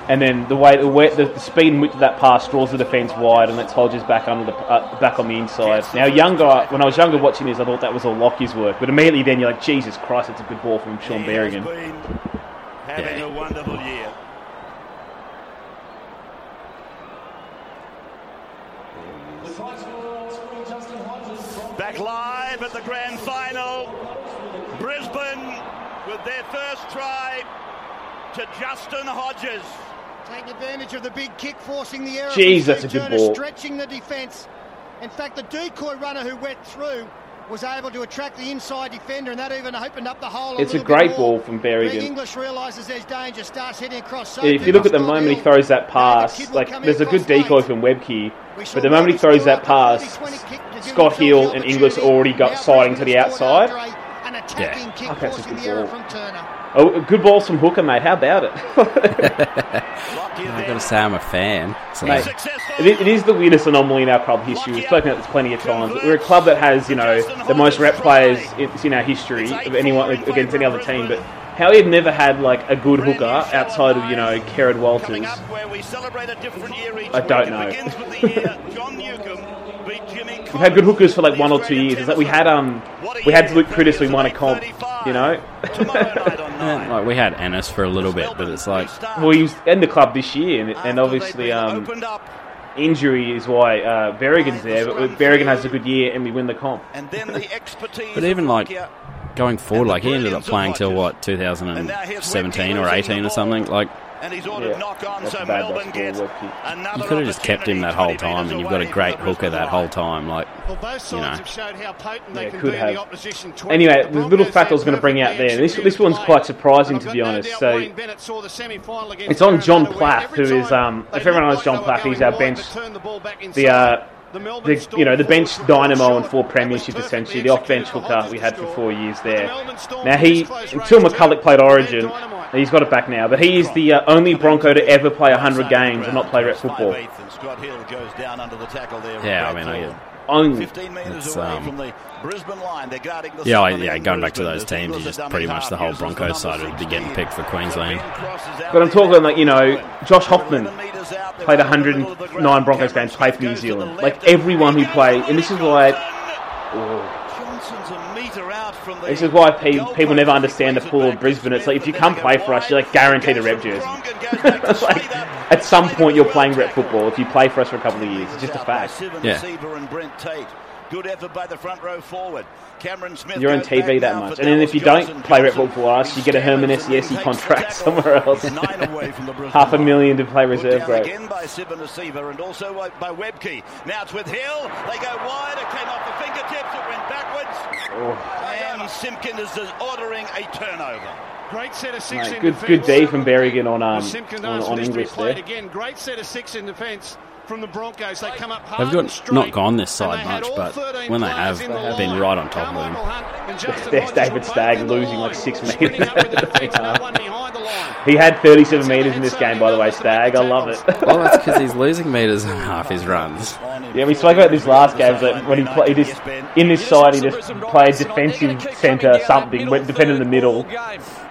and then the way the, way, the, the speed and width of that pass draws the defence wide and lets Hodges back under the uh, back on the inside. Now, younger when I was younger watching this, I thought that was all Lockyer's work, but immediately then you're like, Jesus Christ, it's a good ball from Shaun He Berrigan. having Yeah. a wonderful year. Back live at the grand final. Brisbane with their first try to Justin Hodges. Taking advantage of the big kick, forcing the error. Jeez, from that's a Steve good ball. Stretching the defence. In fact, the decoy runner who went through was able to attract the inside defender, and that even opened up the hole. It's a great ball from Berrigan. Inglis realises there's danger, starts heading across. So If you look at the moment he throws that pass, like there's a good decoy from Webcke, but the moment he throws that pass, 30-20 kick to give Scott Hill and Inglis already got siding to the outside. Andre, An attacking kick, Okay, a forcing good the error ball. from Turner. Oh, good balls from Hooker, mate. How about it? I've got to say I'm a fan. So Mate, it, is, it is the weirdest anomaly in our club history. We've spoken about this plenty of times. We're a club that has, you know, the most rep players in, in our history of anyone against any other team. But how we've never had like a good hooker outside of, you know, Kerrod Walters. Coming up where we celebrate a different year I don't know. We've had good hookers for like one or two years. It's like we had um we had Luke Priddis, we won a comp, you know. Eh, like we had Ennis for a little bit, but it's like well he was in the club this year, and, and obviously um injury is why uh, Berrigan's there, but Berrigan has a good year and we win the comp. but even like going forward, like he ended up playing till what 2017 or 18 or something, like and he's ordered yeah, knock on, so Melbourne gets another. You could have just kept him that whole time, and you've got a great hooker that whole time. Like, well, both sides you know. have showed how potent yeah, could have. The opposition anyway, the, fact little was going to bring out there. This this one's quite surprising, to be honest. So it's on John Plath, who is um, if everyone knows John Plath, he's our bench, the uh, the you know the bench dynamo and four premiership essentially, the off-bench hooker we had for four years there. Now he, until McCullough played Origin, he's got it back now, but he is the uh, only Bronco to ever play 100 games and not play rep football. Yeah, I mean, I get. Only. It's, um, yeah, I, yeah. Going back to those teams, you just pretty much the whole Broncos side would be getting picked for Queensland. But I'm talking like you know, Josh Hoffman played 109 Broncos games, played for New Zealand. Like everyone who played, and this is why. Oh. This is why people never understand the pool of Brisbane. It's like if you come play for us, you're like guaranteed a rep jersey. like, at some point, you're playing rep football if you play for us for a couple of years. It's just a fact. Yeah. Good effort by the front row forward. Cameron Smith. You're on TV that much. And then if you don't play Red Bull us, you get a Herman Ese'ese contract somewhere else. Half a million to play reserve grade. Again by Civoniceva and also by Webcke. Now it's with Hill. They go wide. It came off the fingertips. It went backwards. Oh. And Simpkin is ordering a turnover. Great set of six Mate, good, defense. good day from Berrigan on um, on, on Inglis there. Again, great set of six in defence from the Broncos. They come up hard They've got, not gone this side much, but when they have, they have been right on top of them. There's David Stagg losing like six metres. he had 37 metres in this game, by the way, Stagg. I love it. well, that's because he's losing metres in half his runs. Yeah, we spoke about this last game, but when he played this in this side, he just played defensive centre something, went defended in the middle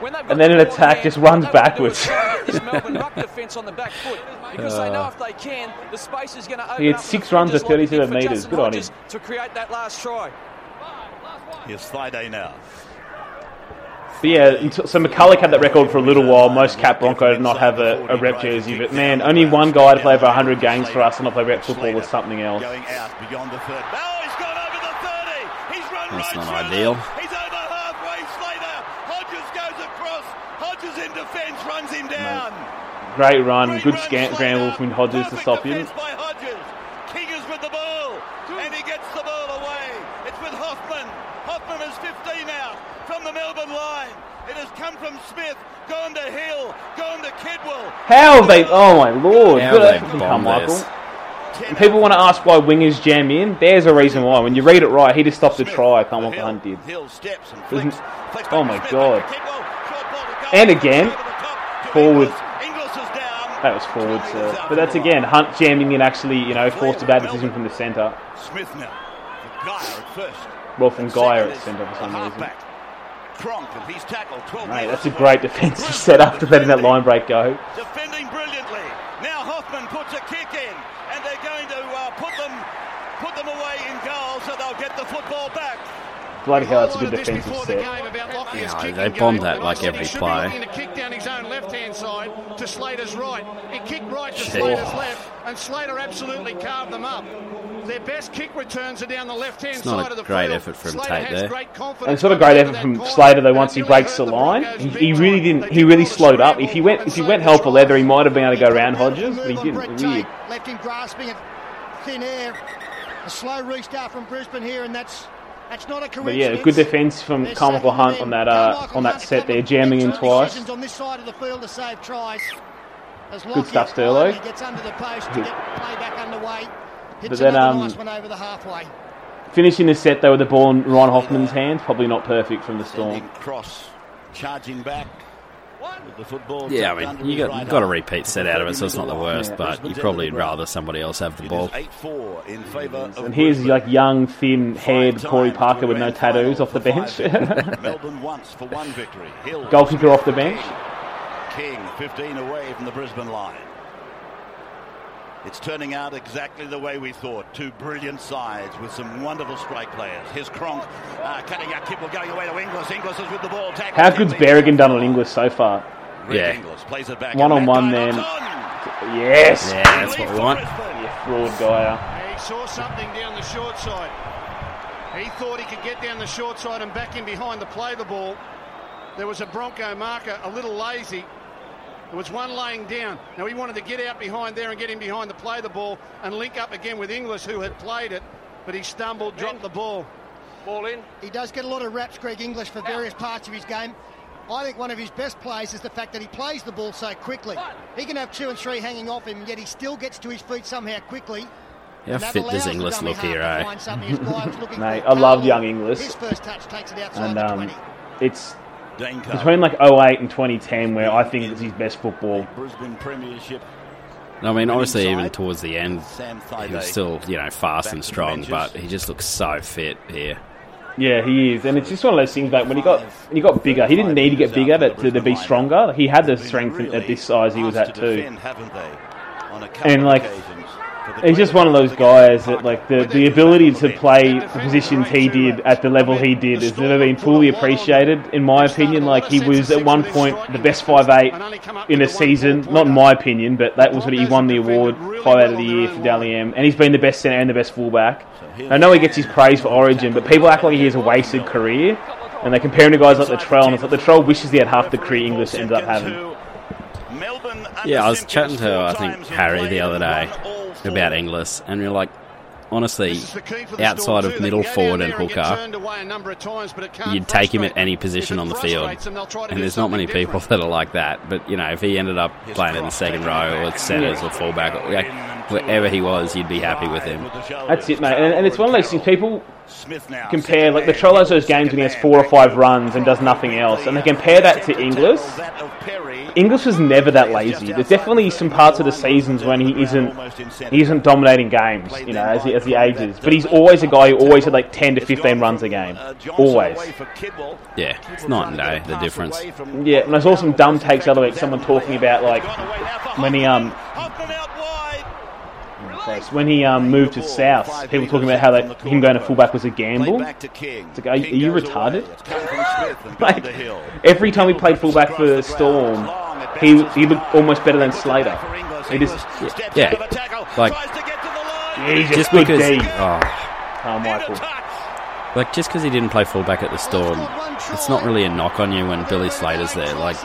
and then an attack just runs backwards. he had six runs of 37 metres. Good on him. To create that last try. Friday now. But yeah, so McCullough had that record for a little while. Most Cat Bronco did not have a, a, rep jersey, but man, only one guy to play over 100 games for us and not play rep football was something else. That's not ideal. down. Great run, Great good scan- scramble from Hodges Perfect to stop him. By Hodges. King is with the ball, and he gets the ball away. It's with Hoffman. Hoffman is 15 out from the Melbourne line. It has come from Smith, gone to Hill, gone to Kidwell. How they? Oh my lord! How good And people want to ask why wingers jam in. There's a reason why. When you read it right, he just stopped the try. Karmichael Hunt did. Hill steps and flicks, flicks oh my god! And again, forward. That was forward, sir. but that's again Hunt jamming in. Actually, you know, forced a bad decision from the centre. Smith now, Well, from Geyer at centre for some reason. Mate, that's a great defensive set after letting that line break go. Defending brilliantly. Now Hoffman puts a kick in, and they're going to uh, put them put them away in goal, so they'll get the football back bloody hell, that's a good defensive set. Yeah, they bomb that like every play. To Slater's right, he kicked right to Slater's left, and Slater absolutely carved them up. Their best kick returns are down the left-hand it's not side a great field. effort from Slater Tate there. And it's not a great effort from Slater though. Once he breaks the line, he, he, really didn't. He really slowed up. If he went, if he went helper leather, he might have been able to go around Hodges, but he didn't. Weird. Left him grasping at thin air. A slow restart from Brisbane here, and that's but yeah, good defence from Karmichael uh, Hunt on that uh, on that set there, jamming in twice. Good stuff, Sterlo. But then um, finishing the set though with the ball in Ryan Hoffman's hands, probably not perfect from the Storm. Cross, charging back. Yeah, I mean, you got got a repeat set out of it, so it's not the worst. But you probably would rather somebody else have the ball. And here's like young, thin-haired Corey Parker with no tattoos off the bench. Golf kicker off the bench. King, 15 away from the Brisbane line. It's turning out exactly the way we thought. Two brilliant sides with some wonderful strike players. Here's Cronk uh, cutting out Kipple going away to Inglis. Inglis is with the ball. Tackle. How good's Berrigan done on Inglis so far? Rick yeah. Inglis plays it back. One on one, then. Yes. Yeah, that's what we want. You fraud guy. He saw something down the short side. He thought he could get down the short side and back in behind to play the ball. There was a Bronco marker, a little lazy, there was one laying down. Now he wanted to get out behind there and get in behind to play the ball and link up again with Inglis, who had played it, but he stumbled, dropped the ball. Ball in. He does get a lot of raps, Greg Inglis, for various parts of his game. I think one of his best plays is the fact that he plays the ball so quickly. He can have two and three hanging off him, yet he still gets to his feet somehow quickly. How And fit does allows the Inglis look here, eh? find something his guy was looking Mate, for. I love young Inglis. His first touch takes it outside And the um, 20. it's Dane Carr. Between like 08 and 2010 where I think it's his best football. Brisbane Premiership. I mean, obviously, Winning even towards the end, Sam he was still, you know, fast and strong, but he just looks so fit here. Yeah, he is, and it's just one of those things. Like when he got when he got bigger, he didn't need to get bigger to, to, to be stronger. He had the strength at this size he was at too. And, like, He's just one of those guys that, like, the, the ability to play the positions he did at the level he did has never been fully appreciated, in my opinion. Like, he was at one point the best five eight in a season, not in my opinion, but that was what he won the award, five out of the year for Dally M, and he's been the best centre and the best fullback. I know he gets his praise for Origin, but people act like he has a wasted career, and they compare him to guys like the Latrell, and it's like Latrell wishes he had half the career Inglis ended up having. Yeah, I was chatting to, I think, Harry the other day about Inglis, and we are like, honestly, outside of middle forward and hooker, you'd take him at any position on the field. And there's not many people that are like that. But, you know, if he ended up playing in the second row or centres or fullback, or, like, wherever he was, you'd be happy with him. That's it, mate. And, and it's one of those things people compare, like the Troll has those games when he has four or five runs and does nothing else, and they compare that to Inglis. Inglis was never that lazy. There's definitely some parts of the seasons when he isn't he isn't dominating games, you know, as he, as he ages. But he's always a guy who always had like 10 to 15 runs a game, always. Yeah, it's night and day, the difference. Yeah, and I saw some dumb takes the other week. Someone talking about like when he um when he um, moved to South, people talking about how like, him going to fullback was a gamble. It's like, are, are you retarded? like, every time he played fullback for Storm, he he looked almost better than Slater. He just Yeah, like, yeah, he's just just because, D. oh, Karmichael. Like just because he didn't play fullback at the Storm, it's not really a knock on you when Billy Slater's there. Like,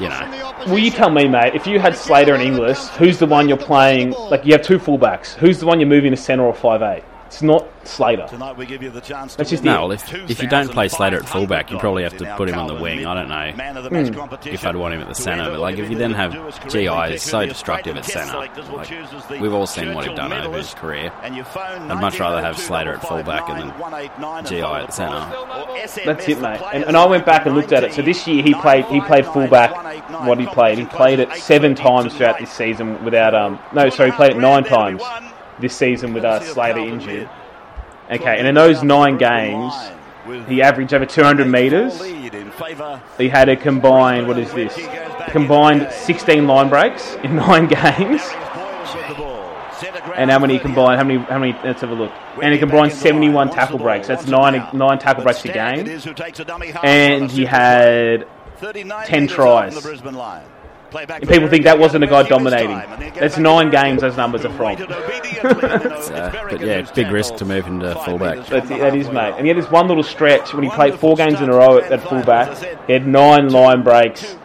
you know, Will you tell me, mate. If you had Slater and Inglis, who's the one you're playing? Like, you have two fullbacks. Who's the one you're moving to centre or five eight? It's not Slater. Tonight we give you the chance That's just win no. Well, if if you don't play Slater at fullback, you probably have to put him on the wing. I don't know. Man of the match competition. if I'd want him at the centre. But like, if you then have to do his GI, career. is so destructive at centre. Like, choose as the we've all seen what he's done over his career. And you phone I'd much rather have Slater at fullback and then GI at and centre. That's it, mate. And, and I went back and looked at it. So this year he played he played fullback. What he played, he played it seven times throughout this season without um. No, sorry, he played it nine times this season with uh, Slater injured. Okay, and in those nine games, he averaged over 200 meters. lead in favour He had a combined what is this? Combined 16 line breaks in nine games. with the ball. Centre ground And how many combined? How many? How many? Let's have a look. And he combined 71 tackle breaks. That's nine nine tackle breaks a game. is who takes a dummy half And he had 39 10 metres tries. Off the Brisbane line. Play back And for people think that wasn't a guy dominating. time, and then go That's nine games those numbers are from. waited obediently, and, you know, it's Uh, but yeah, big risk to move into Five fullback. metres That's it, that is, mate. And he had this one little stretch when he played four games in a row at, at fullback. He had nine line breaks.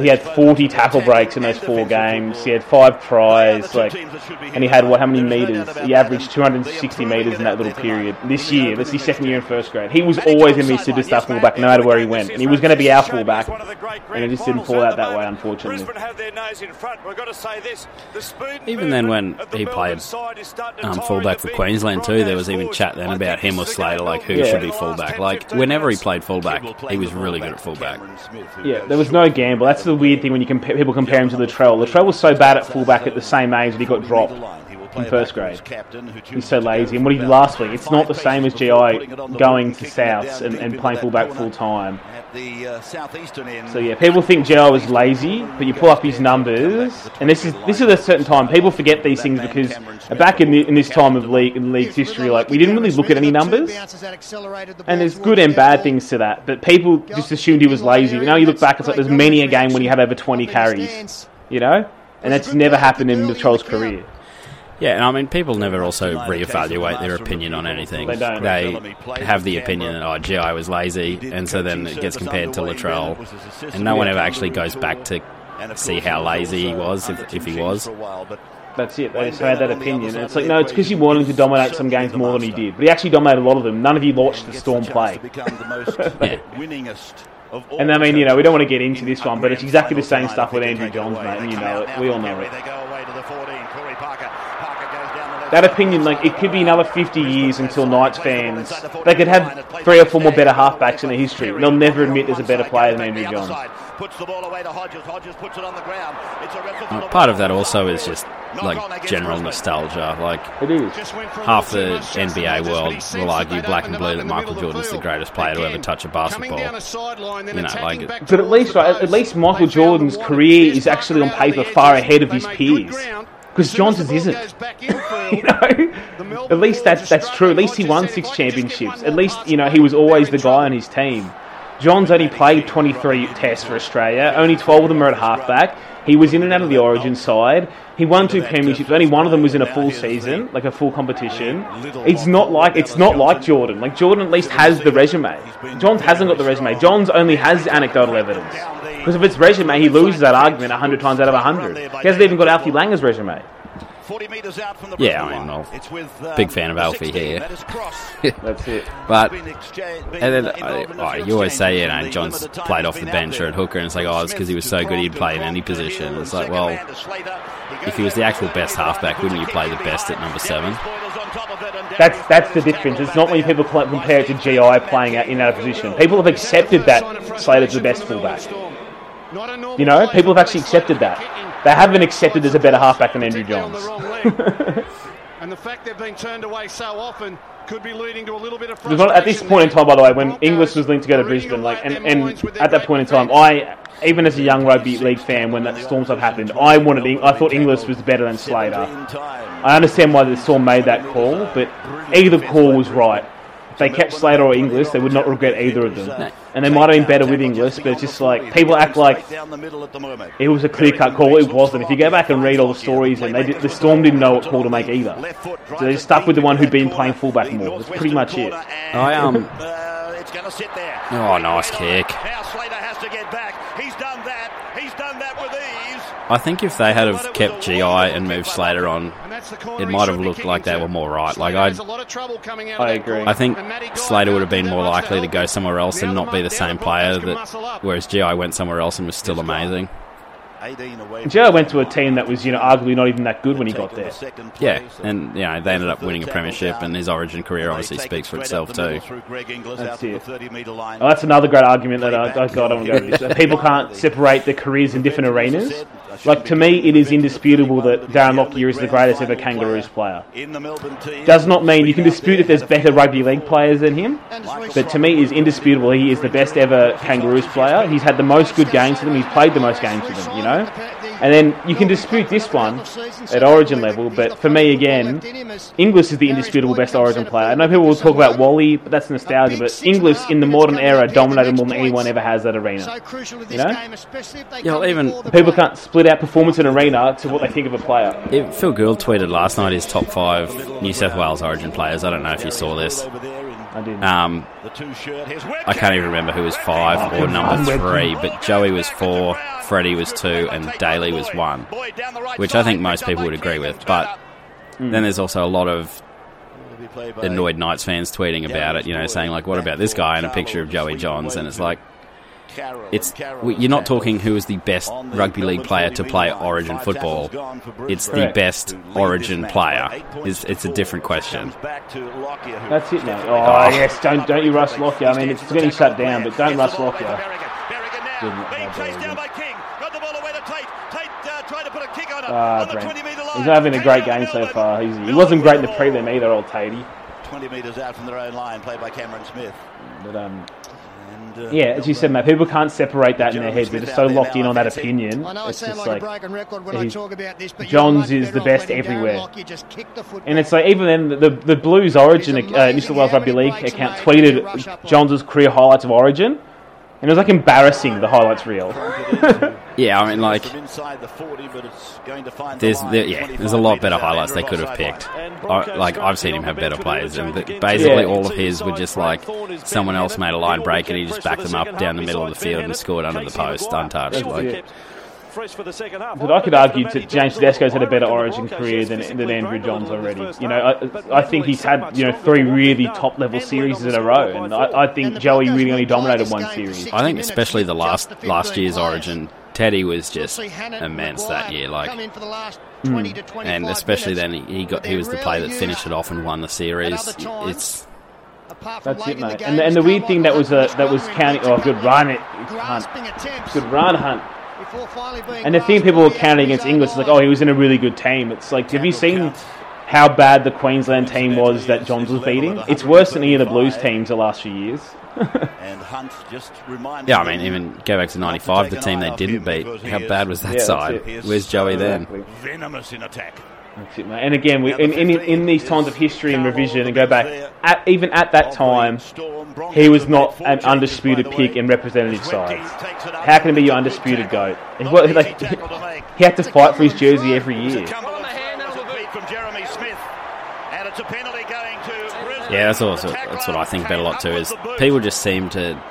He had 40 tackle breaks in those four games. He had five tries, like, and he had what? How many meters? He averaged 260 meters in that little period. This year, that's his second year in first grade. He was always going to be a superstar fullback, no matter where he went, and he was going to be our fullback, and it just didn't fall out that way, unfortunately. Brisbane have their nose in front. We've got to say this. Even then, when movement of the he played side is starting to um, fullback for Queensland too, there was even chat then about him or this is the game Slater, like who Yeah. should be fullback. Like whenever he played fullback, he was really good at fullback. Yeah, there was no gamble. That's the weird thing when you people compare him to Latrell. Latrell was so bad at fullback at the same age that he got dropped in first grade. He's so lazy. And what he did last week, it's not the same as GI going to Souths and, and playing fullback full time. Uh. So yeah, people think GI was lazy, but you pull up his numbers, and this is this is a certain time. People forget these things because back in, the, in this time of league in league's history, like we didn't really look at any numbers. And there's good and bad things to that, but people just assumed he was lazy. But now you look back, it's like there's many a game when he had over 20 carries, you know, and that's never happened in Latrell's career. Yeah, and I mean, people never also reevaluate their opinion on anything. They don't. They have the opinion that, oh, GI was lazy, and so then it gets compared to Latrell, and no one ever actually goes back to see how lazy he was, if, if he was. That's it. They just had that opinion. And it's like, no, it's because you wanted him to dominate some games more than he did. But he actually dominated a lot of them. None of you watched the Storm play. And I mean, you know, we don't want to get into this one, but it's exactly the same stuff with Andrew Johns, mate, and you know it. We all know it. That opinion, like, it could be another 50 years until Knights fans, they could have three or four more better halfbacks in their history. They'll never admit there's a better player than Andrew Johns. Uh, part of that also is just like general nostalgia. Like it is. Half the NBA world will argue black and blue that Michael Jordan's the greatest player to ever touch a basketball. You know, like it, But at least, right, at least Michael Jordan's career is actually on paper far ahead of his peers. Because Johnson's isn't. you know? At least that's that's true. At least he won six championships. At least, you know, he was always the guy on his team. Johns only played 23 tests for Australia. Only 12 of them are at halfback. He was in and out of the Origin side. He won two premierships. Only one of them was in a full season, like a full competition. It's not like it's not like Jordan. Like Jordan at least has the resume. Johns hasn't got the resume. Johns only has anecdotal evidence. Because if it's resume, he loses that argument 100 times out of 100. He hasn't even got Alfie Langer's resume. Yeah, I mean, well, big fan of Alfie here. That's it. But and then uh, oh, you always say, you know, Johns played off the bench or at hooker, and it's like, oh, it's because he was so good he'd play in any position. It's like, well, if he was the actual best halfback, wouldn't you play the best at number seven? That's that's the difference. It's not when people cl- compare it to GI playing out in that position. People have accepted that Slater's the best fullback. You know, people have actually accepted that. They haven't accepted there's a better halfback than Andrew Johns. and the fact they've been turned away so often could be leading to a little bit of Because at this point in time, by the way, when Inglis was linked to go to Brisbane, like, and, and at that point in time, I, even as a young rugby league fan, when that Storm stuff happened, I wanted, I thought Inglis was better than Slater. I understand why the Storm made that call, but either call was right. If they kept Slater or Inglis, they would not regret either of them. And they might have been better with Inglis, but it's just like people act like it was a clear cut call. It wasn't. If you go back and read all the stories, and they did, the Storm didn't know what call to make either, so they just stuck with the one who'd been playing fullback more. That's pretty much it. I um. Oh, nice kick. Now Slater has to get back. He's done that. He's done that with ease. I think if they had have kept GI and moved Slater on, it might have looked like they were more right. Like I, I agree. I think Slater would have been more likely to go somewhere else and not be the same player. That whereas GI went somewhere else and was still amazing. Joe went to a team that was, you know, arguably not even that good when he got there. Yeah, and you know they ended up winning a premiership, and his Origin career obviously speaks for itself too. That's it. Oh, that's another great argument that I, I God, I don't want to go to. People can't separate their careers in different arenas. Like to me, it is indisputable that Darren Lockyer is the greatest ever Kangaroos player. Does not mean you can dispute if there's better rugby league players than him, but to me, it is indisputable he is the best ever Kangaroos player. He's had the most good games for them. He's played the most games for them. You know, and then you can dispute this one at Origin level, but for me again, Inglis is the indisputable best Origin player. I know people will talk about Wally, but that's nostalgia. But Inglis in the modern era dominated more than anyone ever has that arena. You know, Yeah, well, even people can't split out performance in arena to what they think of a player. If Phil Gould tweeted last night his top five New South Wales Origin players. I don't know if you saw this. I didn't. Um, I can't even remember who was five or number three, but Joey was four, Freddie was two, and Daley was one, which I think most people would agree with. But then there's also a lot of annoyed Knights fans tweeting about it, you know, saying like, "What about this guy?" and a picture of Joey Johns, and it's like. It's you're not talking who is the best rugby league player to play Origin football. It's the best Origin player. It's, it's a different question. That's it now. Oh, yes, don't don't you rush Lockyer. I mean, it's getting shut down, but don't rush Lockyer. Ah, Brent. He's having a great game so far. He's, he wasn't great in the prelim either, old Tatey. 20 metres out from their own line, played by Cameron Smith. But um, And, uh, yeah, as you said, Matt, people can't separate that in their heads. They're just so locked in on that opinion. I know I It's sound just like, like a broken record when I talk about this, but Johns you're much is the better off best letting Darren everywhere. Lockyer just kick the football. And it's like even then the the Blues Origin uh, New South Wales Rugby League account tweeted Johns' career highlights of Origin. And it was like embarrassing, the highlights reel. Yeah, I mean, like, From inside the 40, but it's going to find there's there, yeah, there's a lot better highlights they could have picked. I, like I've seen him have better plays, and basically Yeah. all of his were just like someone else made a line break and he just backed them up down the middle of the field and scored under the post untouched. Like, Fresh for the second half. But I could argue that James Tedesco's had a better Origin career than, than Andrew Johns already. You know, I, I think he's had you know three really top level series in a row, and I, I think Joey really only dominated one series. I think especially the last last year's Origin, Teddy was just immense that year. Like, Come in for the last. 20 to and especially minutes. then he, he got he was the player that finished it off and won the series. It's Apart from That's it, in the mate. game, And, and the weird thing that was Hunt uh, that was counting. Oh, good run, it grasping Hunt. Good run, Hunt. Before finally being And the thing people were counting against Inglis is like, oh, he was in a really good team. It's like, have you seen how bad the Queensland team was that Johns was beating? It's worse than any of the Blues teams the last few years. And Hunt just reminded yeah, I mean, even go back to '95, the team they didn't beat. How bad was that side? Where's Joey then? venomous in attack. That's it, mate. And again, we, in, in, in these times of history and revision, and go back, at, even at that time, he was not an undisputed pick in representative sides. How can he be your undisputed goat? He, wa- like, he had to fight for his jersey every year. from Jeremy Smith. And it's a penalty going to Brisbane. Yeah, that's also that's what I think about a lot too. Is people just seem to,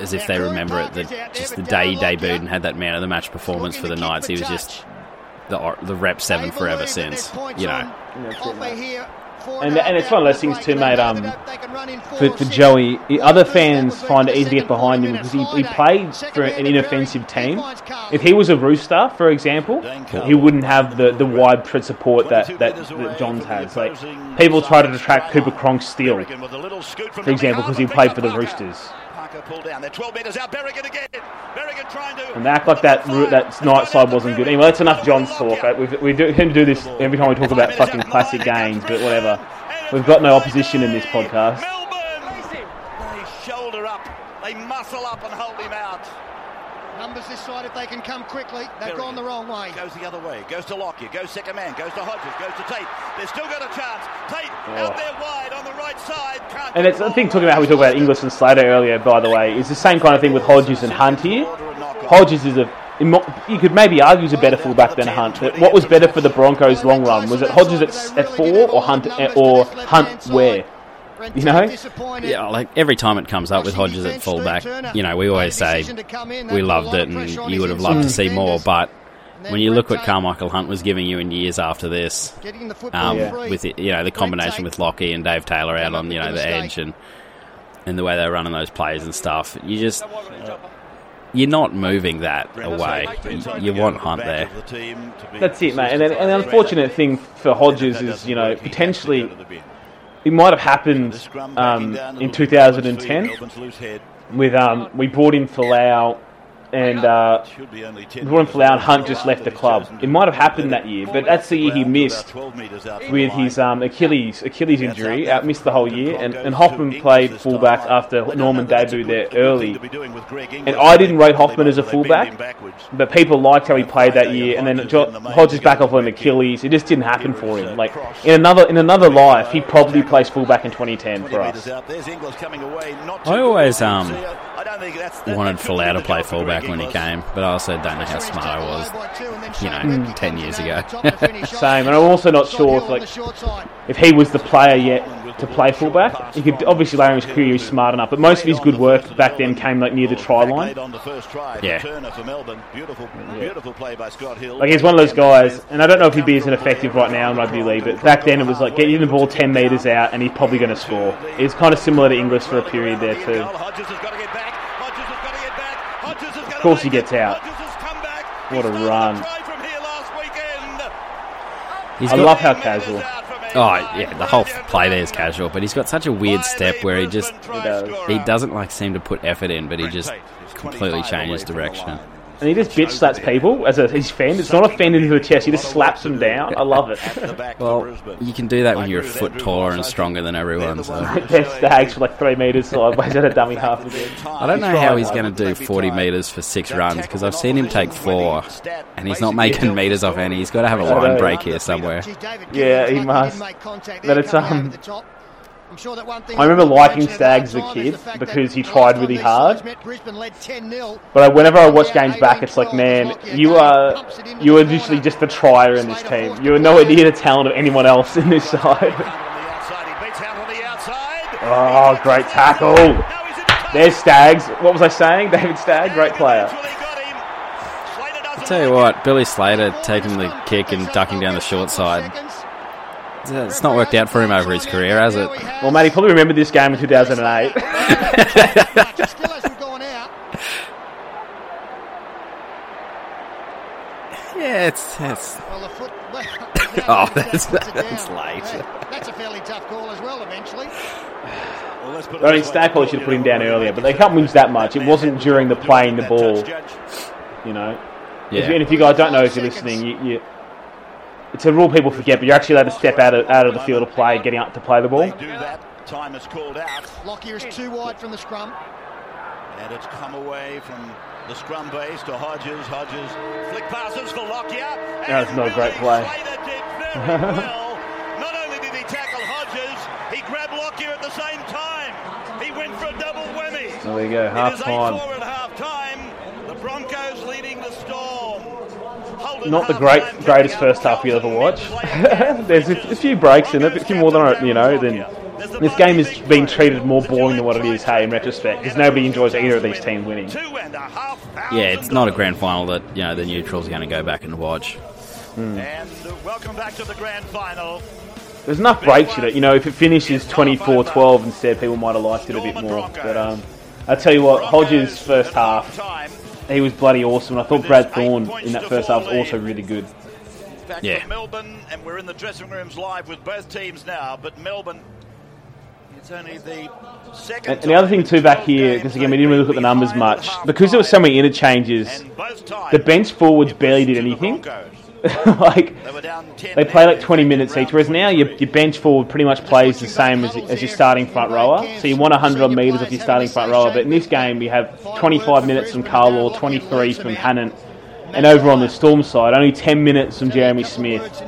as if they remember it, that just the day he debuted and had that man of the match performance for the Knights, he was just the the rep seven forever since. You know, Offer here for And, and it's one of those things too, mate. Um, They can run in for, for. Joey, other fans find it easy to get behind him because he, he played for an inoffensive team. If he was a Rooster, for example, he wouldn't have the, the widespread support that, that, that Johns has. Like people try to detract Cooper Cronk's steal, With a little scoot from for example, because he played for the Roosters. Pulled down. They're 12 metres out. Berrigan again. Berrigan trying to. And they act like that that night side wasn't good. Anyway, that's enough Johns talk. Right? We've, we do, tend to do this every time we talk about fucking classic games, but whatever. We've got no opposition in this podcast. Melbourne. They shoulder up. They muscle up and hold him out. Numbers this side if they can come quickly. They've Berrigan gone the wrong way. Goes the other way. Goes to Lockyer. Goes second man. Goes to Hodges. Goes to Tate. They've still got a chance. Tate oh. out Oh. there wide on the right side. Can't And it's the the thing talking about how we talk about Inglis and Slater earlier, by the way, is the same kind of thing with Hodges and Hunt here. Hodges is a you could maybe argue he's a better fullback than Hunt. But what was better for the Broncos long run was it Hodges at, at four or Hunt at, or Hunt where? You know, yeah, like every time it comes up with Hodges at fullback, you know, we always say we loved it and you would have loved to see more, but when you look what Karmichael Hunt was giving you in years after this, Getting the football um, free. with it, you know the combination with Lockie and Dave Taylor out on you know the edge and and the way they're running those plays and stuff, you just you're not moving that away. You, you want Hunt there. That's it, mate. And, then, and the unfortunate thing for Hodges is, you know, potentially it might have happened um, in 2010 with um, we brought in Folau and uh, we brought and Hunt just left the club. It might have happened that year, but that's the year he missed with his um, Achilles Achilles injury. Out missed the whole year, and, and Hoffman played fullback after Norman debuted there early. And I didn't rate Hoffman as a fullback, but people liked how he played that year. And then jo- Hodges back off on Achilles. It just didn't happen for him. Like in another in another life, he probably plays fullback in 2010 for us. I always um wanted Folau to play fullback when he came, but I also don't know how smart I was, you know, Mm. ten years ago. Same, and I'm also not sure if like if he was the player yet to play fullback. He could obviously later in his career he was smart enough, but most of his good work back then came like near the try line. on the first try. Yeah. For Melbourne. Beautiful, beautiful play by Scott Hill. Like he's one of those guys, and I don't know if he'd be as effective right now in rugby league, but back then it was like getting the ball 10 metres out and he's probably going to score. It's kind of similar to Inglis for a period there too. Of course he gets out. What a run. He's I got- love how casual. Oh yeah, the whole play there is casual, but he's got such a weird step where he just he doesn't like seem to put effort in, but he just completely changes direction. And he just bitch slaps people as a, his fend. It's not a fend into the chest, he just slaps them down. I love it. Well, you can do that when you're a foot taller and stronger than everyone. So They're stags for like three metres sideways at a dummy half again. I don't know how he's going to do 40 metres for six runs because I've seen him take four, and he's not making metres off any. He's got to have a line break here somewhere. Yeah, he must. But it's um, I'm sure that one thing I remember liking Stags as a kid because he tried really hard. sides met, Brisbane led 10-0. But whenever I watch games back, it's like, man, you are you are literally just the trier in this team. You are nowhere near the talent of anyone else in this side. Oh, great tackle! There's Stags. What was I saying? David Stagg, great player. I tell you what, Billy Slater taking the kick and ducking down the short side. It's not worked out for him over his career, has it? Well, mate, he probably remembered this game in 2008. Yeah, it's it's. Well, the foot. Oh, that's puts that's late. That's a fairly tough call as well. Eventually, I mean, Stagg probably should have put him down earlier, but they can't win that much. It wasn't during the playing the ball, you know. Yeah. If And if you guys don't know, if you're listening, you, you, it's a rule people forget, but you're actually allowed to step out of, out of the field of play, getting up to play the ball. They Do that. Time is called out. Lockyer is too wide from the scrum. And it's come away from the scrum base to Hodges. Hodges flick passes for Lockyer. That's not a great play. well. Not only did he tackle Hodges, he grabbed Lockyer at the same time. He went for a double whammy. There we go, half It is time. 8-4 at half time. The Broncos leading the Storm. Not the great greatest first half you'll ever watch. There's a, a few breaks in it, a few more than you know. Then this game is being treated more boring than what it is. Hey, in retrospect, because nobody enjoys either of these teams winning. Yeah, it's not a grand final that you know the neutrals are going to go back and watch. And uh, welcome back to the grand final. There's enough breaks in it. You know, if it finishes 24-12 instead, people might have liked it a bit more. But um, I tell you what, Hodges first half, he was bloody awesome. I thought Brad Thorn in that first half was also really good. Back Yeah. Melbourne, and we're in the dressing rooms live with both teams now. But Melbourne, it's only the second. And, and the other thing too back here, because again we didn't really look at the numbers much, because there were so many interchanges, the bench forwards barely did anything. like they play like 20 minutes each, whereas now your, your bench forward pretty much plays the same as, as your starting front rower. So you want 100 odd metres of your starting front rower, but in this game we have 25 minutes from Carlaw, 23 from Hannant, and over on the Storm side only 10 minutes from Jeremy Smith.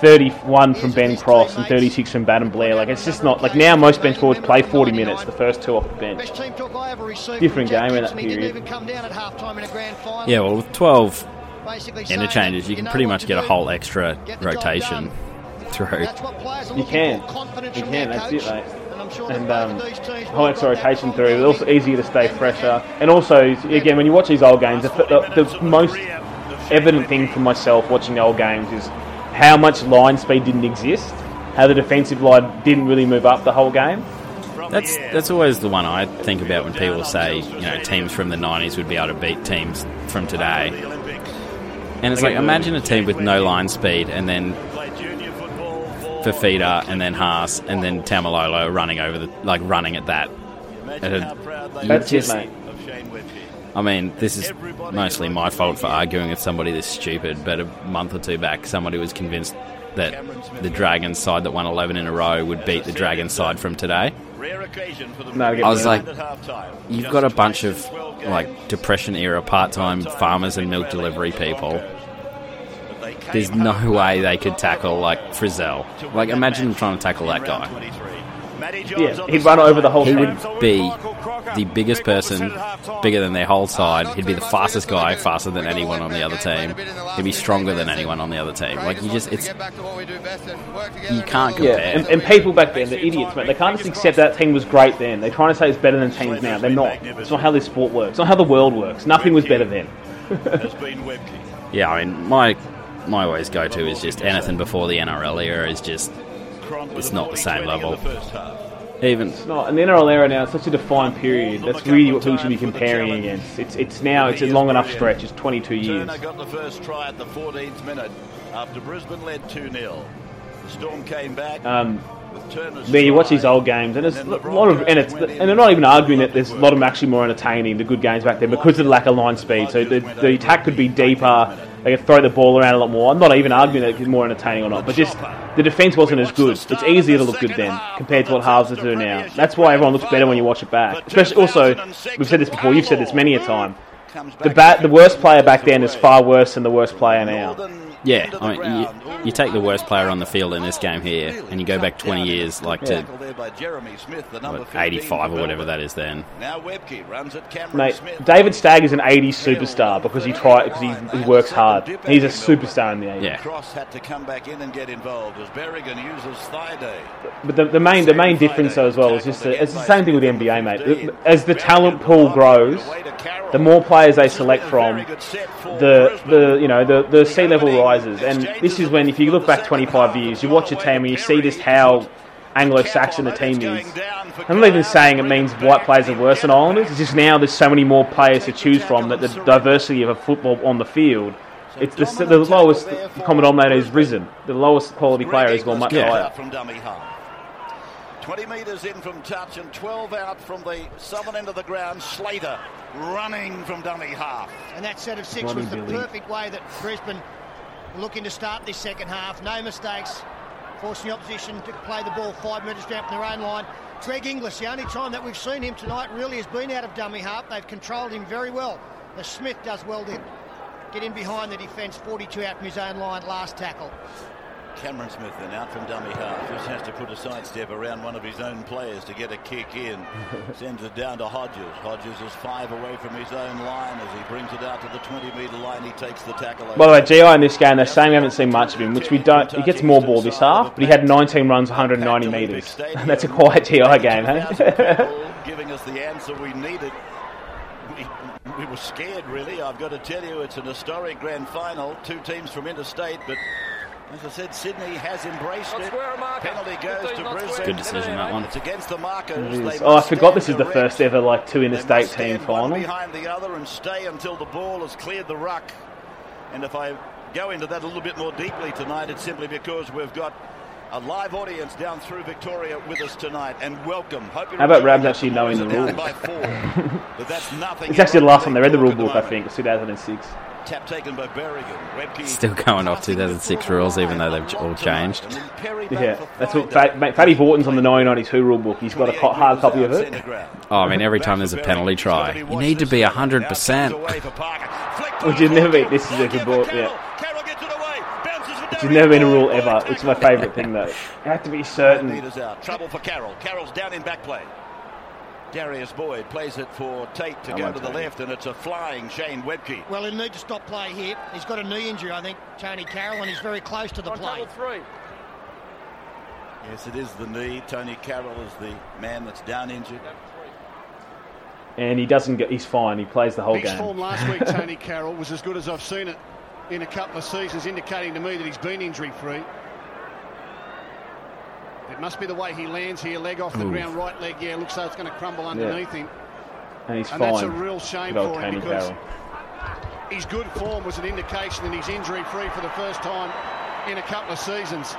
31 from Ben Cross and 36 from Baden Blair. Like it's just not like now most bench forwards play 40 minutes, the first two off the bench. Best team took over received Different game in that Gibson. He didn't period. even come down at half time in a grand final. Yeah, well, with 12 Basically saying interchanges, you can know pretty much get a whole extra Get the job rotation through. That's what players are You can. You can, that's it, mate. And I'm sure that And um, of these teams whole extra have got that rotation through. It's also easier to stay fresher. And also, again, when you watch these old games, the, the, the most evident thing for myself watching the old games is how much line speed didn't exist, how the defensive line didn't really move up the whole game. That's that's always the one I think about when people say you know teams from the '90s would be able to beat teams from today. And it's like imagine a team with no line speed and then Fifita and then Haas and then Taumalolo running over the like running at that. It'd- you That's it, just- mate. I mean, this is mostly my fault for arguing with somebody this stupid, but a month or two back, somebody was convinced that the Dragons side that won 11 in a row would beat the Dragons side from today. Rare occasion for the No, I was like, you've got a bunch of like depression era part time farmers and milk delivery people. There's no way they could tackle like Frizell. Like, imagine trying to tackle that guy. Yeah, he'd run over the whole He team. would be the biggest person, bigger than their whole side. He'd be the fastest guy, faster than anyone on the other team. He'd be stronger than anyone on the other team. Like you just, it's you can't Yeah, compare. and, and people back then, they're idiots, man. They can't just accept that team was great then. They're trying to say it's better than teams now. They're not. It's not how this sport works. It's not how the world works. Nothing was better then. Yeah, I mean, my my always go to is just anything before the NRL era is just it's not the same level. Even It's not. And the NRL era now is such a defined period. That's really what people should be comparing against. It's it's now it's a long enough stretch. It's 22 years. Turner got the first try at the 14th minute after Brisbane led 2 0. The Storm came back. Um, with Turner's There, you watch these old games, and there's a lot of, and it's, and they're not even arguing that there's a lot of them actually more entertaining. The good games back then because of the lack of line speed. So the, the attack could be deeper. They could throw the ball around a lot more. I'm not even arguing that it's more entertaining or not, but just the defense wasn't as good. It's easier to look good then compared to what halves do now. That's why everyone looks better when you watch it back. Especially also, we've said this before. You've said this many a time. The the worst player back then is far worse than the worst player now. Yeah, I mean, you, you take the worst player on the field in this game here, and you go back 20 years, like to Tackle there by Jeremy Smith, the number what, 85 or whatever that is then. Now Webcke runs at Cameron Mate, David Stagg is an 80s superstar because he try because he, he works hard. He's a superstar in the 80s. Yeah. Cross had to come back in and get involved as Berrigan uses Thaiday. But the, the main the main difference though as well is just the, it's the same thing with the NBA, mate. As the talent pool grows, the more players they select from, the the you know the the sea level rises. And this is when if you look back 25 years, you watch a team and you see just how Anglo-Saxon the team is. I'm not even saying it means white players are worse than Islanders. It's just now there's so many more players to choose from that the diversity of a football on the field. It's the, the lowest common denominator has risen. The lowest quality player has gone much Greg higher. from dummy half. 20 metres in from touch and 12 out from the southern end of the ground. Slater running from dummy half. And that set of six Bloody was the Billy. perfect way that Brisbane were looking to start this second half. No mistakes, forcing the opposition to play the ball five metres down from their own line. Greg Inglis, the only time that we've seen him tonight really has been out of dummy half. They've controlled him very well. The Smith does well to get in behind the defence, 42 out from his own line, last tackle. Cameron Smith then out from dummy half. Just has to put a sidestep around one of his own players to get a kick in. Sends it down to Hodges. Hodges is five away from his own line as he brings it out to the 20 metre line. He takes the tackle. By the way, GI in this game, they're saying we haven't seen much of him, which we don't. He gets more ball this half, but he had 19 runs, 190 metres. That's a quiet GI game, hey? giving us the answer we needed. We, we were scared, really. I've got to tell you, it's an historic grand final. Two teams from interstate, but as I said, Sydney has embraced it. Penalty goes to Brisbane. Good decision, that one. It's against the markers. It is. They Oh, I forgot this is the first ever like two interstate must team one final. behind the other and stay until the ball has cleared the ruck. And if I go into that a little bit more deeply tonight, it's simply because we've got a live audience down through Victoria with us tonight. And welcome. Hope you're How about enjoying Rabs actually knowing the Down rules? four. but that's nothing. It's actually the last time they read the rule At the book, I think, it was 2006. Tap taken by Berrigan. Webcke Still going off 2006 rules, even though they've all changed. Yeah, that's what Fat, Fatty Vautin's on the 1992 rule book. He's got a hard copy of it. Oh, I mean, every time there's a penalty try, you need to be 100%. Which has never been. This is a good ball. Yeah. Which has never been a rule ever. It's my favourite thing though. You have to be certain. Trouble for Carroll. Carroll's down in back play. Darius Boyd plays it for Tate to Come go to the Tate. left, and it's a flying Shane Webcke. Well, he'll need to stop play here. He's got a knee injury, I think, Tonie Carroll, and he's very close to the play. three. Yes, it is the knee. Tonie Carroll is the man that's down injured. And he doesn't get. He's fine. He plays the whole His game. form last week, Tonie Carroll, was as good as I've seen it in a couple of seasons, indicating to me that he's been injury free. It must be the way he lands here, leg off the Ooh. ground, right leg. Yeah, looks like it's going to crumble underneath him. And he's and fine. that's a real shame for him because his good form was an indication that he's injury free for the first time in a couple of seasons.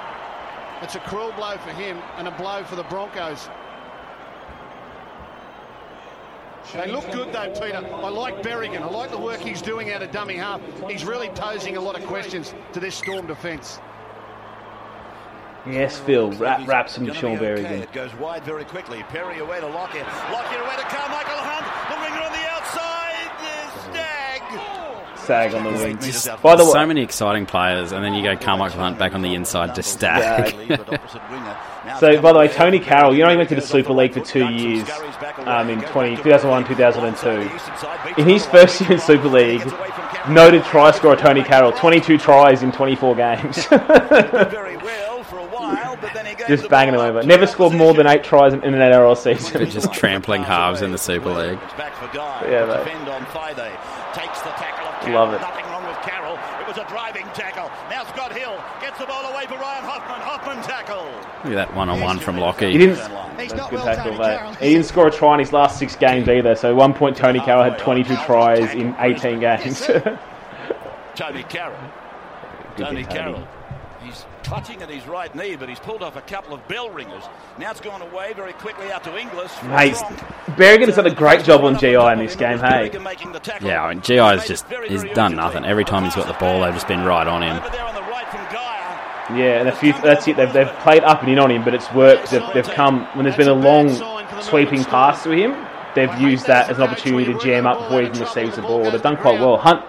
It's a cruel blow for him and a blow for the Broncos. They look good though, Peter. I like Berrigan. I like the work he's doing out of dummy half. He's really posing a lot of questions to this Storm defence. Yes, Phil. Wrap, wrap some Gonna Shaun be okay. Berrigan. It goes wide very quickly. Perry away to Lockyer. Lockyer away to Karmichael Hunt. The winger on the outside. Uh, Stagg. On the wing. Meters out. By the way, so many exciting players, and then you go Karmichael Hunt back on the inside to stack. So, by the way, Tonie Carroll, you know he went to the Super League for two years um, in 20, 2001, 2002. In his first year in Super League, noted try scorer Tonie Carroll, 22 tries in 24 games. Just banging them over. Never scored more than eight tries in, in an NRL season. They're just trampling halves in the Super League. Yeah, mate. Defend on Friday. Takes the tackle of Carroll. Love it. Nothing wrong with Carroll. It was a driving tackle. Now Scott Hill gets the ball away for Ryan Hoffman. Hoffman tackle. Look at that one on one from Lockie. He didn't. That's a good tackle, mate. He didn't score a try in his last six games either. So, at one point, Tonie Carroll had 22 tries in 18 games. Tonie Carroll. Good Tony hit, Tony. Carroll. He's clutching at his right knee, but he's pulled off a couple of bell ringers. Now it's gone away very quickly out to Inglis. Mate, Berrigan has done a great job on GI in this game, hey? Yeah, I mean, GI's just he's done nothing. Every time he's got the ball, they've just been right on him. Yeah, and a few. That's it. They've, they've played up and in on him, but it's worked. They've, they've come when there's been a long sweeping pass to him. They've used that as an opportunity to jam up before he even receives the ball. They've done quite well. Hunt,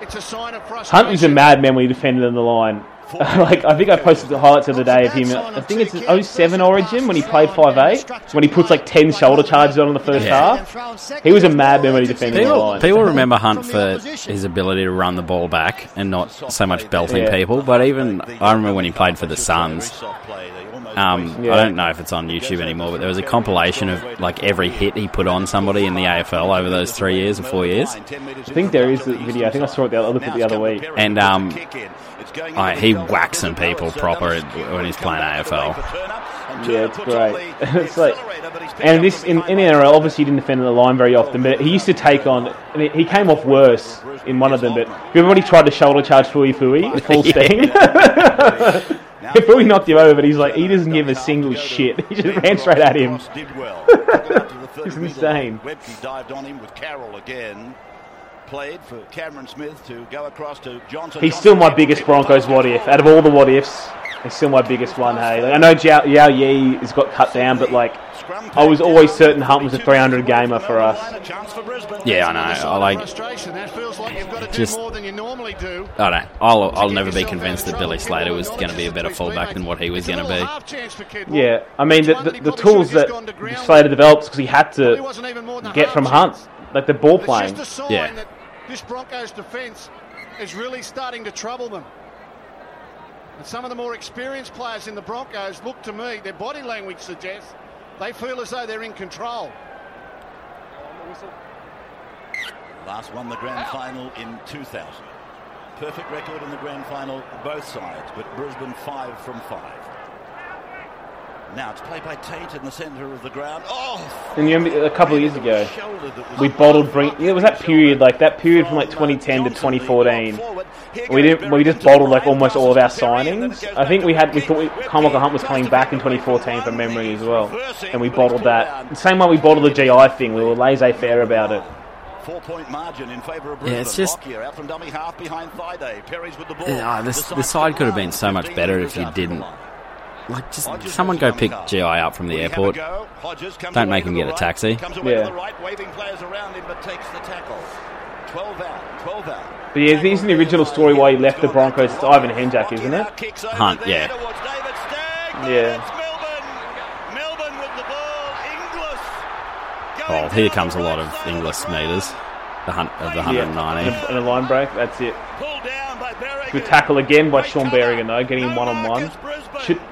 Hunt was a madman when he defended on the line. like I think I posted the highlights of the day of him. I think it's an 07 Origin when he played 5'8", when he puts like ten shoulder charges on in the first Yeah. half. He was a madman when he defended the People, line. people remember Hunt for his ability to run the ball back and not so much belting Yeah. people. But even I remember when he played for the Suns. Um, Yeah. I don't know if it's on YouTube anymore, but there was a compilation of like every hit he put on somebody in the AFL over those three years or four years. I think there is a video. I think I saw it the other, I the other week. And um, I, he whacks some people proper when he's playing AFL. Yeah, it's great. it's like, and this in, in NRL, obviously he didn't defend the line very often, but he used to take on. And he- he came off worse in one of them, but everybody tried to shoulder charge Fui Fui at full steam. Fui knocked him over, but he's like he doesn't give a single shit. He just ran straight at him. It's insane. Webcke dived on him with Carroll again. Played for Cameron Smith to go across to Johnson. He's still my biggest Broncos what if. Out of all the what ifs, he's still my biggest one. Hey, like, I know Yao, Yao Yi has got cut down, but like I was always certain Hunt was a 300 gamer for us. Yeah, I know. I like. Frustration. That feels like you've got to Just- do more than you normally do. I don't know. I'll, I'll never be convinced that Billy Slater was going to be a better fullback than what he was going to be. Yeah, I mean the, the, the tools that Slater develops because he had to get from Hunt, like the ball playing. It's just a sign that this Broncos defence is really starting to trouble them. And some of the more experienced players in the Broncos look to me, their body language suggests they feel as though they're in control. Last won the grand final in 2000. Perfect record in the grand final, both sides, but Brisbane five from five. Now it's played by Tate in the centre of the ground. Oh, And you remember a couple of years ago, we bottled bring. Yeah, it was that period, like that period from like uh, 2010 to 2014. We didn't. We just bottled like almost all of our signings. I think we had. We thought we, Karmichael Hunt was coming back in 2014 from memory as well, and we bottled that. The same way we bottled the GI thing. We were laissez-faire about it. four point margin in favour of Yeah, Brisbane. it's just- Lockyer out from dummy half behind Thaiday. Perry's with the ball. Yeah, this, The the side could have been so much better if you didn't. Like, just someone go pick GI up from the airport. Don't make him get a taxi. Comes away to the Yeah. right, waving players around him, but takes the tackle. 12 out, 12 out. But yeah, isn't the original story why he left the Broncos? It's Ivan Henjak, isn't it? Hunt, yeah. Yeah. Oh, here comes a lot of English meters. The hunt of the 190. and a, and a line break. That's it. Good tackle again by Shaun Berrigan though, getting him one on one.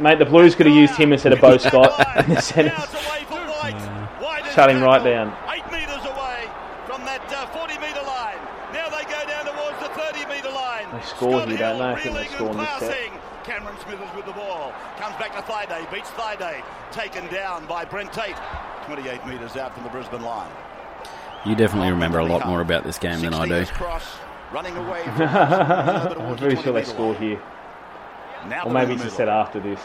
Mate, the Blues could have used him instead of Beau Scott in the centre. Shut him right down. Eight metres away from that uh, 40 metre line. Now they go down towards the 30 metre line. They score Scott here, don't Hill they? I think they really score in this set. passing. Cameron Smithers with the ball. Comes back to Thaiday. Beats Thaiday. Taken down by Brent Tate. 28 metres out from the Brisbane line. You definitely remember a lot more about this game than I do. Running away. from- I'm very sure they score here. Now Or maybe a set after this.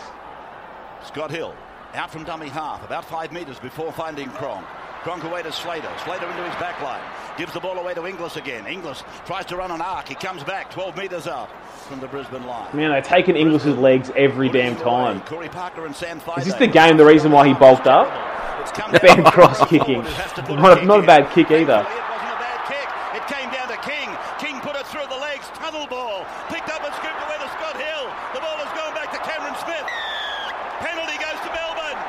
Scott Hill out from dummy half, about five metres before finding Cronk. Cronk away to Slater. Slater into his back line. Gives the ball away to Inglis again. Inglis tries to run an arc. He comes back 12 metres out from the Brisbane line. Man, they're taking Inglis's legs every damn time. Corey Parker and Sam Is this the game? The reason why he bulked up? Bad cross kicking. Not not a bad kick either. It came down to King. King put it through the legs. Tunnel ball. Picked up and scooped away to Scott Hill. The ball has gone back to Cameron Smith. Penalty goes to Melbourne.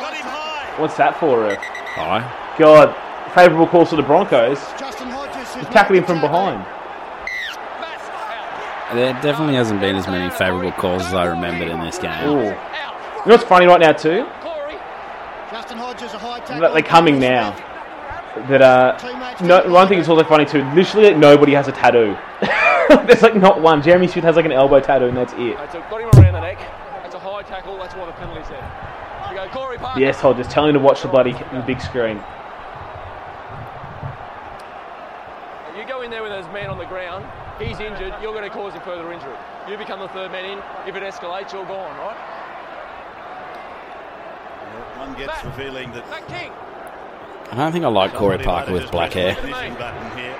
Got him high. What's that for? Uh, Aye. God, favourable calls for the Broncos. Justin Hodges He tackled him from behind. There definitely hasn't been as many favourable calls as I remembered in this game. Ooh. You know what's funny right now too? Justin Hodges a high tackle. They're coming now. That uh, no, one thing that's also funny too. Literally, like, nobody has a tattoo. There's like not one. Jeremy Smith has like an elbow tattoo, and that's it. That's a, got him around the neck. That's a high tackle. That's why the penalty's there. You go, Corey Parker. Yes, Todd, just telling him to watch the bloody the big screen. You go in there with those men on the ground. He's injured. You're going to cause him further injury. You become the third man in. If it escalates, you're gone, right? One gets the feeling that Back King. I don't think I like Corey Parker with black hair. finishing button here.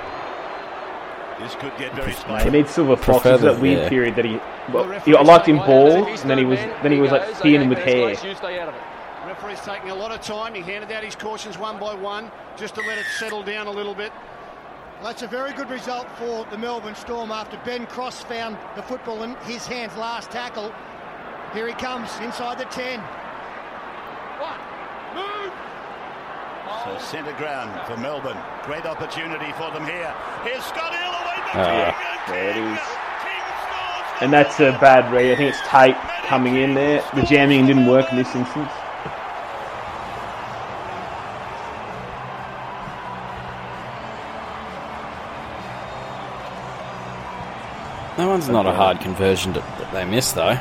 This could get very spicy. He needs Silver Fox. Prefer It's that weird yeah. period that he. Well, he I liked him bald, and then he was then he was like thin with hair. You stay out of it. Referee's taking a lot of time. He handed out his cautions one by one just to let it settle down a little bit. That's a very good result for the Melbourne Storm after Ben Cross found the football in his hands last tackle. Here he comes inside the 10. So centre ground for Melbourne. Great opportunity for them here. Here's Scott Hill away from Ah, there it is. And that's a bad read. I think it's Tate coming in there. The jamming didn't work in this instance. That one's not a hard conversion to, that they missed, though.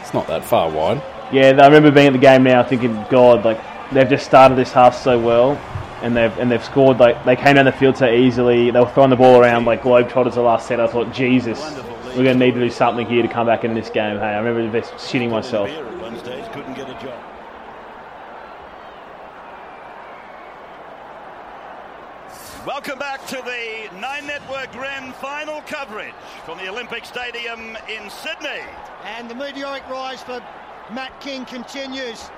It's not that far wide. Yeah, I remember being at the game now thinking, God, like they've just started this half so well, and they've and they've scored like they came down the field so easily. They were throwing the ball around like globetrotters the last set. I thought, Jesus, we're going to need to do something here to come back in this game. Hey, I remember just shitting myself. Here at one stage, couldn't get a job. Welcome back to the Nine Network Grand Final coverage from the Olympic Stadium in Sydney. And the meteoric rise for Matt King continues.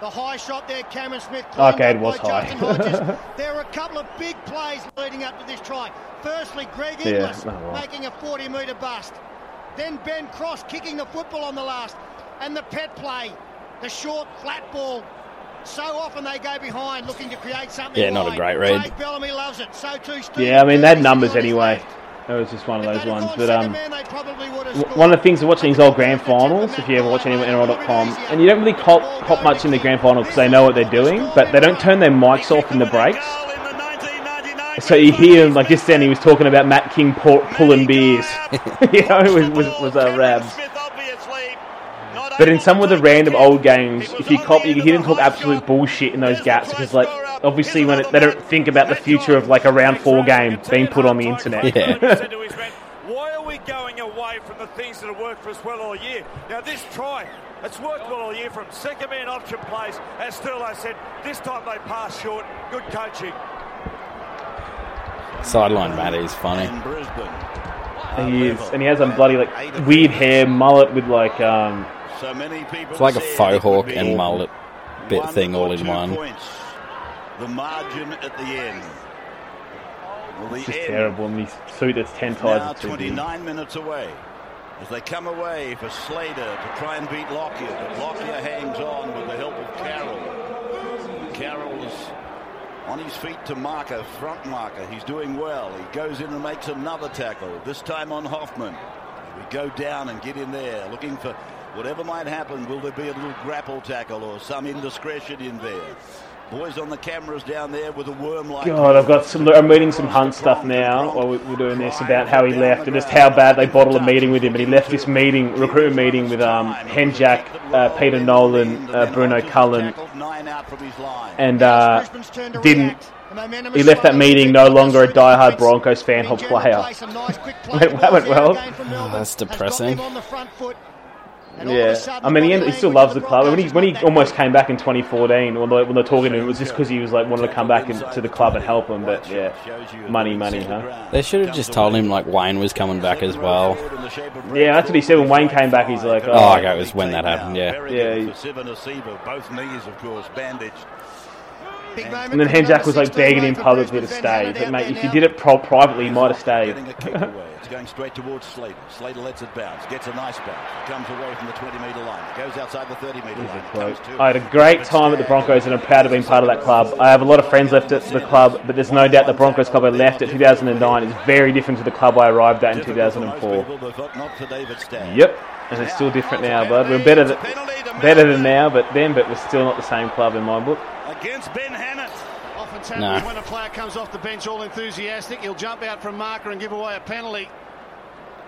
The high shot there, Cameron Smith. climbed Okay, it was by high. Hodges. there were a couple of big plays leading up to this try. Firstly, Greg Yeah, Inglis well. making a 40 metre bust. Then Ben Cross kicking the football on the last. And the pet play, the short flat ball. So often they go behind looking to create something. Yeah, not a great read. Craig Bellamy loves it. So too Steve Yeah, I mean they had numbers anyway. left. That was just one of those If they'd have ones. But um, man, they probably would have w- scored. one of the things of watching these old grand finals, if you ever watch any NRL.com, and you don't really cop, cop much in the grand final because they know what they're doing, but they don't turn their mics off in the breaks. So you hear him like just then he was talking about Matt King pour, pulling beers, you know, it was was, was uh, Rabs. But in some of the random old games, if you cop, you can hear them talk absolute bullshit in those gaps because, like, obviously when it, they don't think about the future of like a round four game being put on the internet. said to his men, why are we going away from the things that have worked for us well all year? Now, this try, it's worked well all year from second man option plays. As Sterlo said, this time they passed short. Good coaching. Sideline Matt is funny. He is, and he has a bloody like weird hair mullet with like um. So many people It's like a said faux hawk and mullet bit thing all in one. Points. The margin at the end. Well, the It's just end terrible, and his suit is ten now times too 29 minutes away. As they come away for Slater to try and beat Lockyer, but Lockyer hangs on with the help of Carroll. Carroll is on his feet to marker, front marker. He's doing well. He goes in and makes another tackle, this time on Hoffman. We go down and get in there, looking for whatever might happen. Will there be a little grapple tackle or some indiscretion in there? Boys on the cameras down there with a worm like. God, I've got some. I'm reading some Hunt stuff now while we- we're doing this about how he left and just how bad they bottled a meeting with him. But he left this meeting, recruitment meeting, with um, Henjak, uh, Peter Nolan, uh, Bruno Cullen, and uh, didn't. He left that meeting no longer a diehard Broncos fan or player. went, that went well. Oh, that's depressing. Yeah, I mean, he, he still loves the club. When he when he almost came back in 2014, when they, when they're talking to him, it was just because he was like wanted to come back in, to the club and help him. But yeah, money, money, huh? They should have just told him like Wayne was coming back as well. Yeah, that's what he said when Wayne came back. He's like, oh, Oh, okay, it was when that happened. Yeah. Yeah, Yeah, he- for Sivan Asiva, both knees, of course, bandaged. And then Henjak was like begging him publicly to stay. But mate, if you did it pro- privately, you might have stayed. Getting a kick away. It's going straight towards Slater. Slater lets it bounce, gets a nice bounce. Comes away from the 20 metre line. Goes outside the 30 metre line. It I had a great time at the Broncos and I'm proud to have been part of that club. I have a lot of friends left at the club, but there's no doubt the Broncos club I left at 2009 is very different to the club I arrived at in 2004. people, but not for David Stagg. Yep, and it's still different now, bud. We're better than, better than now, but then, but we're still not the same club in my book. Against Ben Hannant. Often happens Nah. when a player comes off the bench all enthusiastic. He'll jump out from marker and give away a penalty.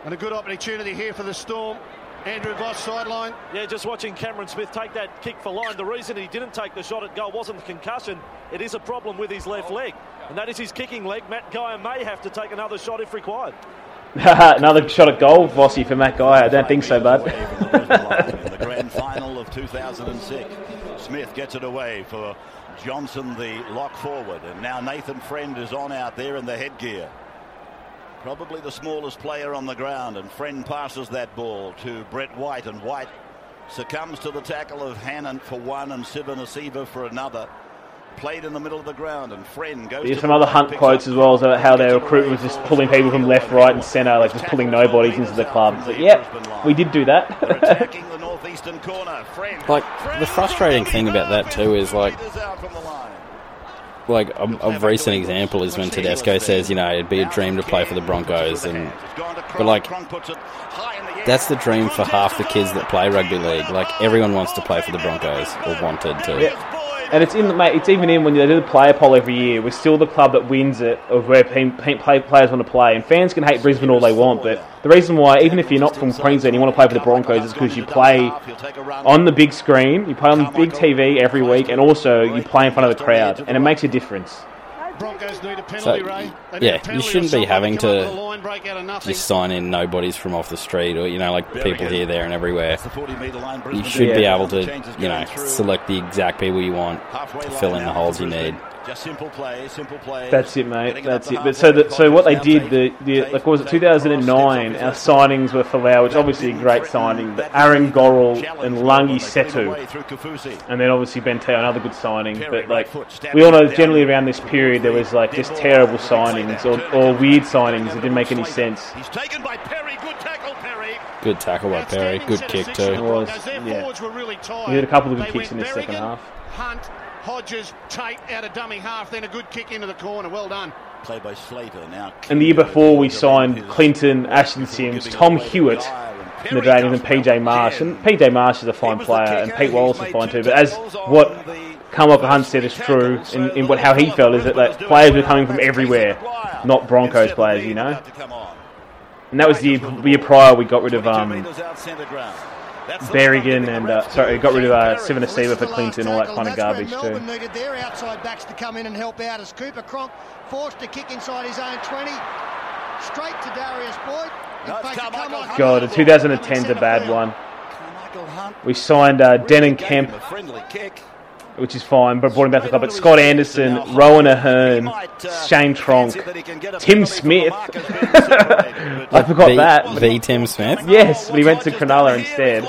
And a good opportunity here for the Storm. Andrew Voss sideline. Yeah, just watching Cameron Smith take that kick for line. The reason he didn't take the shot at goal wasn't the concussion. It is a problem with his left leg. And that is his kicking leg. Matt Geyer may have to take another shot if required. Another shot at goal, Vossi, for Matt Guy. I don't think so, bud. in the grand final of 2006. Smith gets it away for Johnson, the lock forward. And now Nathan Friend is on out there in the headgear. Probably the smallest player on the ground. And Friend passes that ball to Brett White. And White succumbs to the tackle of Hannant for one and Civoniceva for another. Played in the middle of the ground, and Friend goes. There's to some other Hunt quotes as well as about how their recruitment was just pulling people from left, right, and centre, like just pulling nobodies into the club. Like, yep, we did do that. Northeastern corner. Friend. Like the frustrating thing about that too is like, like a, a recent example is when Tedesco says, you know, it'd be a dream to play for the Broncos, and but like that's the dream for half the kids that play rugby league. Like everyone wants to play for the Broncos or wanted to. Yeah. And it's in mate. It's even in when they do the player poll every year. We're still the club that wins it of where players want to play. And fans can hate Brisbane all they want, but the reason why, even if you're not from Queensland, you want to play for the Broncos, is because you play on the big screen, you play on the big TV every week, and also you play in front of the crowd, and it makes a difference. Broncos need a So, penalty, Ray. Need yeah, you shouldn't be having to line, break out of just sign in nobodies from off the street or you know like people here, there, and everywhere. The 40 metre line, You should be able to, you know, through. select the exact people you want Halfway to fill in the holes you need. Just simple play, simple play. That's it, mate. That's it. But so that, so what they did, the, the like what was it 2009? Our signings were Folau, which obviously a great signing. But Aaron Gorrell and Lagi Setu, and then obviously Ben Te'o, another good signing. But like we all know, generally around this period there was like just terrible signings or, or weird signings that didn't make any sense. He's taken by Perry. Good tackle, Perry. Good tackle by Perry. Good kick too. It was, yeah. forwards were really tired. We had a couple of good kicks in the second half. Hunt, Hodges, Tate out of dummy half, then a good kick into the corner. Well done. Played by Slater now. And the year before, we signed Clinton, Ashton Sims, Tom Hewitt from the Dragons, and PJ Marsh. And PJ Marsh is a fine player, and Pete Wallace is fine too. But as what Karmichael Hunt said is true, in, in what how he felt is that like, players were coming from everywhere, not Broncos players, you know. And that was the year, the year prior we got rid of um, Berrigan and uh, sorry, got rid of uh, Civoniceva for Clinton, all that kind of garbage too. where Melbourne needed their outside backs to come in and help out as Cooper Cronk forced to kick inside his own 20. Straight to Darius Boyd. In fact, to Karmichael God, the 2010's a bad one. We signed uh, Denan Kemp, Friendly kick. Which is fine, but brought him back to the club. But Scott Anderson, Rowan Ahern, Shane Tronc, Tim Smith. I forgot the, that. The Tim Smith. Yes, but he went to Cronulla instead.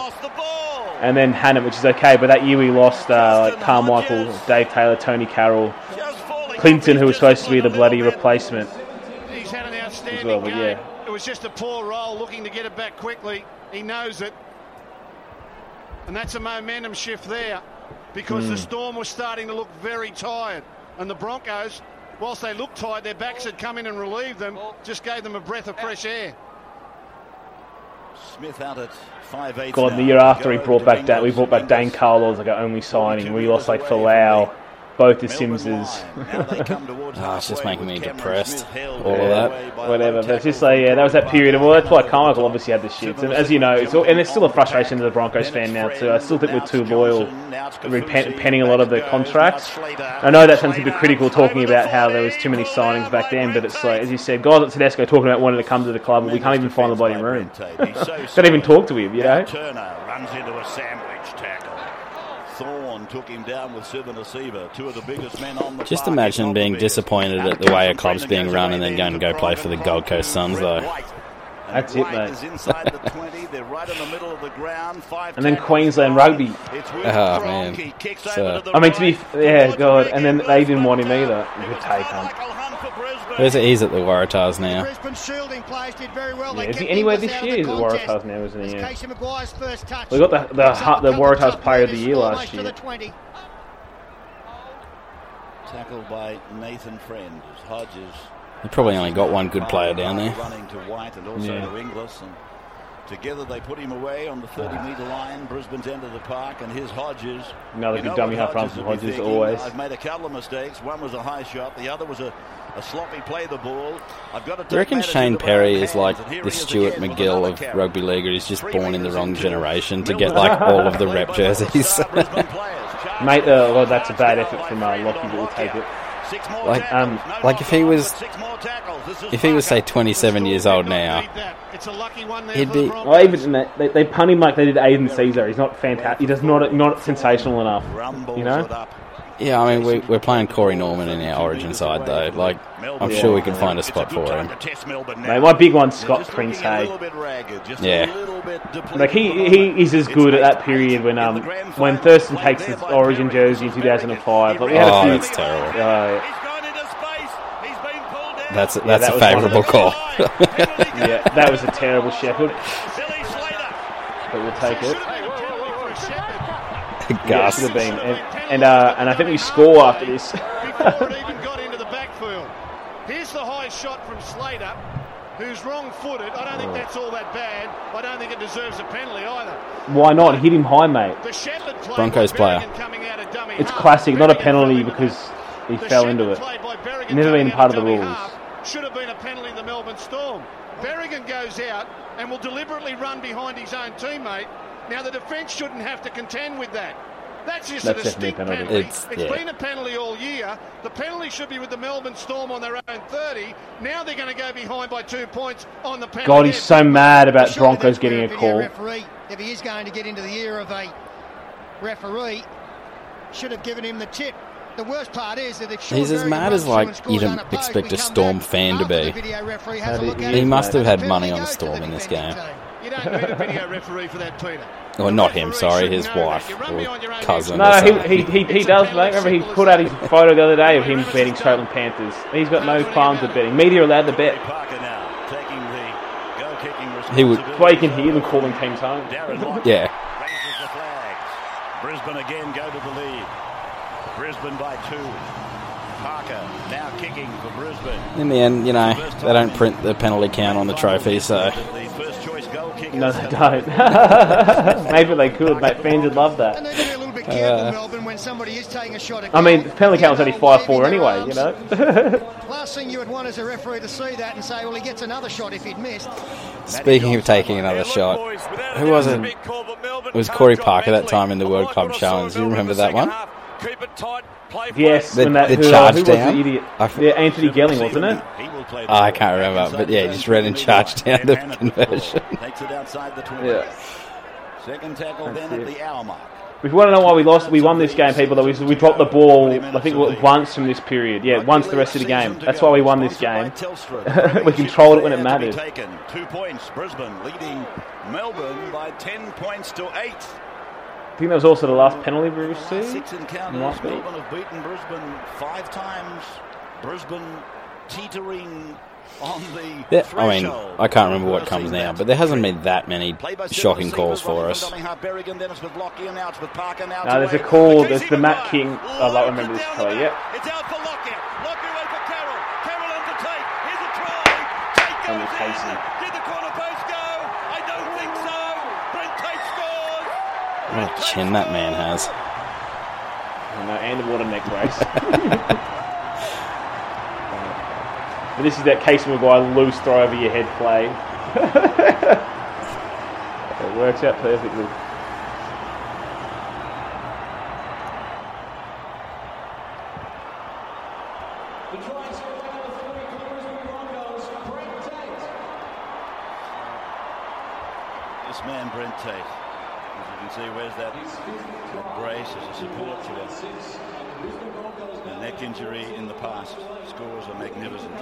And then Hannum, which is okay, but that year we lost uh, like Karmichael, Dave Taylor, Tonie Carroll, Clinton, who was supposed to be the bloody replacement. He's had an outstanding As well, but game. yeah. It was just a poor roll, looking to get it back quickly. He knows it. And that's a momentum shift there because the Hmm. Storm was starting to look very tired. And the Broncos, whilst they looked tired, their backs had come in and relieved them, just gave them a breath of fresh air. Smith out at 5'8". God, the year after he brought back Dan, we brought back Dane Carlaw as like our only signing. We lost like Falau, both the Simses. Ah, it's just making me depressed. All of that. Whatever, but it's just like yeah, that was that period. Well, that's why Karmichael obviously had the shits, and as you know, it's all, and it's still a frustration to the Broncos fan now too. I still think we're too loyal, repent, penning a lot of the contracts. I know that sounds a bit critical talking about how there was too many signings back then, but it's like as you said, guys at Tedesco talking about wanting to come to the club, and we can't even find the bloody room. Can't even talk to him, you know. Turner runs into a sandwich tackle. Thorn took him down with Civoniceva, two of the biggest men on the Just imagine being disappointed at the way a club's being run and then going to go play for the Gold Coast Suns, though. That's it, White mate. inside the 20. They're right in the middle of the ground. And then Queensland. Rugby. It's with ah, Oh, man. So- over to uh, the I mean, to be f- yeah, God, and then they didn't want him either. Good take, Hunt. Where's it? He's at the Waratahs now. Brisbane shielding players did very well. Yeah, They is he anywhere this out of year? the Is it. Waratahs now, isn't he? Yeah. Casey McGuire's first touch. We got the the, Picks the a couple of Waratahs Player of the Year last year. Tackled by Nathan Friend as Hodges. They probably only got one good player down there. Running to White and also Yeah. to Inglis. And together they put him away on the 30 ah. metre line, Brisbane's end of the park, and here's Hodges. Another you good dummy half run from Hodges, always. I've made a couple of mistakes. One was a high shot, the other was a, a sloppy play the ball. I've got to Do take reckon Shane Perry is hands, like the Stuart again MacGill of carry. rugby league? He's just born in the wrong generation to get like all of the rep jerseys. Mate, uh, well, that's a bad effort from uh, Lockie, but we'll take it. like, Um, like if he was, if he was say 27 years old now, he'd be. Well, even they, they, they punt him like they did Aiden Caesar. He's not fantastic. He does not not sensational enough. You know. Yeah, I mean, we, we're playing Corey Norman in our Origin side though. Like, I'm sure we can find a spot for him. Mate, my big one's Scott Prince, hey. Yeah. Like he, he is as good at that period when um when Thurston takes his Origin jersey in 2005. Like we had Oh, a few, that's terrible. Uh, yeah. That's Yeah, that's that a was one of favourable call. yeah, that was a terrible Sheffield. But we'll take it. Yeah, it Gus. should have been. And and, uh, and I think we score after this. before it even got into the backfield. Here's the high shot from Slater, who's wrong-footed. I don't think that's all that bad. I don't think it deserves a penalty either. Why not? Hit him high, mate. The Shepherd play Broncos player. Coming out of dummy It's classic, not a penalty because he The fell Shepherd into it. play by Berrigan Never been part of the dummy rules. Should have been a penalty in the Melbourne Storm. Berrigan goes out and will deliberately run behind his own teammate. Now the defence shouldn't have to contend with that. That's just That's a distinct penalty. penalty. It's- it's yeah. been a penalty all year. The penalty should be with the Melbourne Storm on their own 30. Now they're going to go behind by two points on the penalty. God, he's so mad about Surely Broncos getting a call. Referee, if he is going to get into the ear of a referee, should have given him the tip. The worst part is that if Shaun He's as mad as, like, you'd unopposed, expect a Storm fan to be. video referee has How a did look he- He must have had money on the Storm in this game. You don't need a video referee for that, Peter. Or not him, sorry, his wife or behind your own cousin. No, or he, he, he, he does, penalty, mate. Remember, he put out his photo the other day of him betting Australian Panthers. He's got no qualms with betting. Media are allowed to bet. Parker now taking the goal kicking He would- That's why you can hear them calling teams home. Darren Yeah. raises the flags. Brisbane again go to the lead. Brisbane by two. Parker now kicking for Brisbane. In the end, you know, they don't print the penalty count on the trophy, so The first choice goal kicker. No, they don't. Maybe they could, mate. Fans would love that. they be a little bit careful, Uh, Melbourne, when somebody is taking a shot at I mean, goal. penalty count was only 5 4 anyway, you know? Last thing you would want is a referee to see that and say, well, he gets another shot if he'd missed. speaking of taking another shot, who was it? It was Corey Parker that time in the World Club Challenge. You remember that one? Yes, The- when that, the who, charge who was down? the idiot? I f- Yeah, Anthony Gelling, wasn't it? He will play Oh, I can't remember, but yeah, just ran and charged down the conversion. Takes it outside the 20. Yeah. Second tackle That's then it. at the hour mark. If you want to know why we lost, we won this game, people. Though we, we dropped the ball, I think once from this period. Yeah, once the rest of the game. That's why we won this game. we controlled it when it mattered. Two points. Brisbane leading Melbourne by 10 points to 8. I think that was also the last penalty we received. Six encounters. Might. Melbourne have beaten Brisbane five times. Brisbane teetering on the Yeah, I mean. I can't remember what comes now, but there hasn't been that many shocking calls for us. from Dummy Half, Berrigan, then it's with Lockyer, now it's with Parker, now No, it's there's a call. There's the Matt McGuire. King. I like Loads remember this down play. there. It's out for Lockyer. Lockyer away for Carroll. Carroll on to Tate. Here's a try. Tate goes the Casey. in. Did the corner post go? I don't think so. Brent Tate scores. What a chin that man has. I know, uh, and the water neck race. but uh, this is that Casey McGuire loose throw over your head play. it works out perfectly. This man, Brent Tate, as you can see, wears that, brace as a support to a, a neck injury in the past. Scores are magnificent.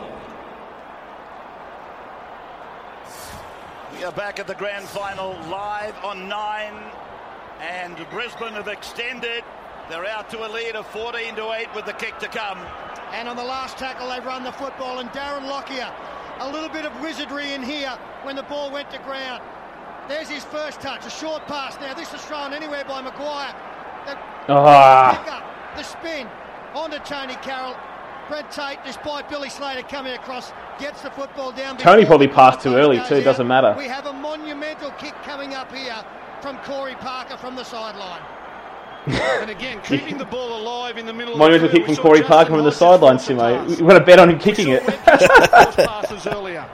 We are back at the grand final live on 9 and Brisbane have extended. They're out to a lead of 14 to 8 with the kick to come. And on the last tackle, they've run the football. And Darren Lockyer, a little bit of wizardry in here when the ball went to ground. There's his first touch, a short pass. Now, this is thrown anywhere by McGuire. The Ah. pick up, the spin, onto Tonie Carroll. Brent Tate, despite Billy Slater coming across, gets the football down. Tony probably passed too early too, out. doesn't matter. We have a monumental kick coming up here from Corey Parker from the sideline. And again, keeping the ball alive in the middle Monumental of the kick from Corey Parker from the sideline, Simo. You want to bet on him kicking it? passes earlier.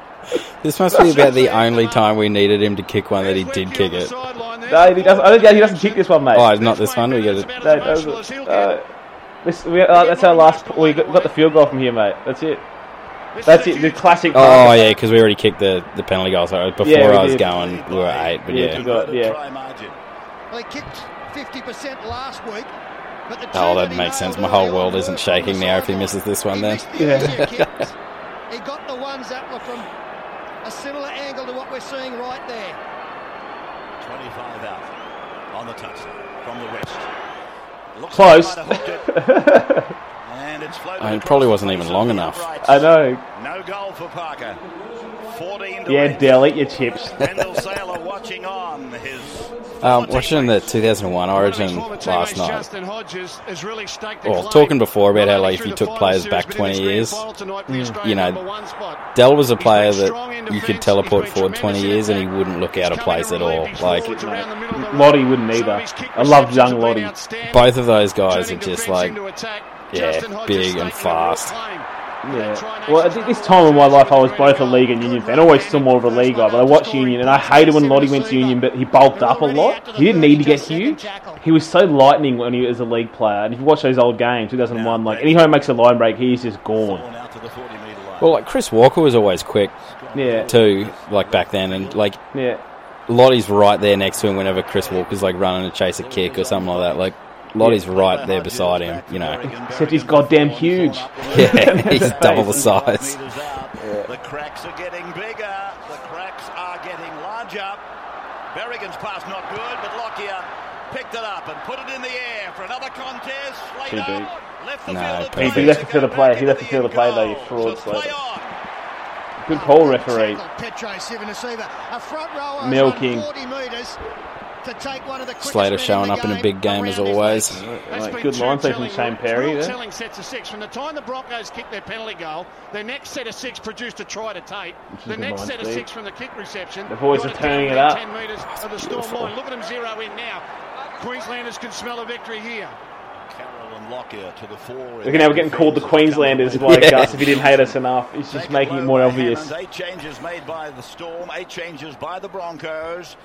This must be about the only time we needed him to kick one that he did kick it. no, he doesn't. I don't think he doesn't kick this one, mate. Oh, not this one. We get it. No, does? Uh, this, we, uh, that's our last. We got, got the field goal from here, mate. That's it. That's it. The classic. Oh yeah, because we already kicked the, the penalty goal. So before Yeah, I was did. going, we were eight. But Yeah, yeah, we got- yeah. Try. Well, he kicked 50% last week. But the Oh, two that makes sense. My whole world isn't shaking now if he misses this one then. missed the easier kicks. He got the ones that were from a similar angle to what we're seeing right there. 25 out on the touchline from the west. Looks Close. like he might have hooked it. and it's floated I mean, it probably wasn't even long enough. uprights. I know. No goal for Parker. 14 to Yeah, eight. Dell, eat your chips. Wendell Sailor watching on his Um, watching the 2001 Origin last night. Justin Hodges has really staked the Well, talking before about how, Not only like, if you took players back 20 years, final tonight for the mm, you know, number one spot. Dell was a player that you could teleport he's forward 20 years and he wouldn't look out of place at all. relieved Like, forwards around the middle of the Lottie wouldn't either. I love receptions young have Lottie. both of those guys are just like, yeah, big and staking a real fast. Claim. Yeah. Well, at this time in my life, I was both a league and union fan. Always still more of a league guy, but I watched union, and I hated when Lottie went to union, but he bulked up a lot. He didn't need to get huge. He was so lightning when he was a league player. And if you watch those old games, 2001, like anytime he makes a line break, he's just gone. fallen out to the 40 metre line. well, like Chris Walker was always quick Yeah. too, like back then, and like Yeah. Lottie's right there next to him whenever Chris Walker's like running to chase a kick or something like that. Like Lottie's right there beside him, you know. Except he's goddamn huge. Yeah, he's double the size. The cracks are getting bigger. The cracks are getting larger. Berrigan's pass not good, but Lockyer picked it up and put it in the air for another contest. Too Slater deep. left the No, field. He left the field of play. He left the field of play, though, you fraud, So play Slater. on. Good call, referee. Petero Civoniceva, a Milking. On 40 metres to take one of the Slater men in showing the up in a big game as always. Like, good two line play from telling- Shane Perry real there. telling sets of six. From the time the Broncos kicked their penalty goal, their next set of six produced a try to take. The next set of six from the kick reception. The boys are turning it within up. 10 metres of the storm line. Look at them zero in now. Queenslanders can smell a victory here. Carroll and Lockyer to the fore. Look at now we're getting called the Queenslanders by Yeah. Gus if he didn't hate us enough. He's just Taken making it more obvious. Hammond. Eight changes made by the Storm, eight changes by the Broncos.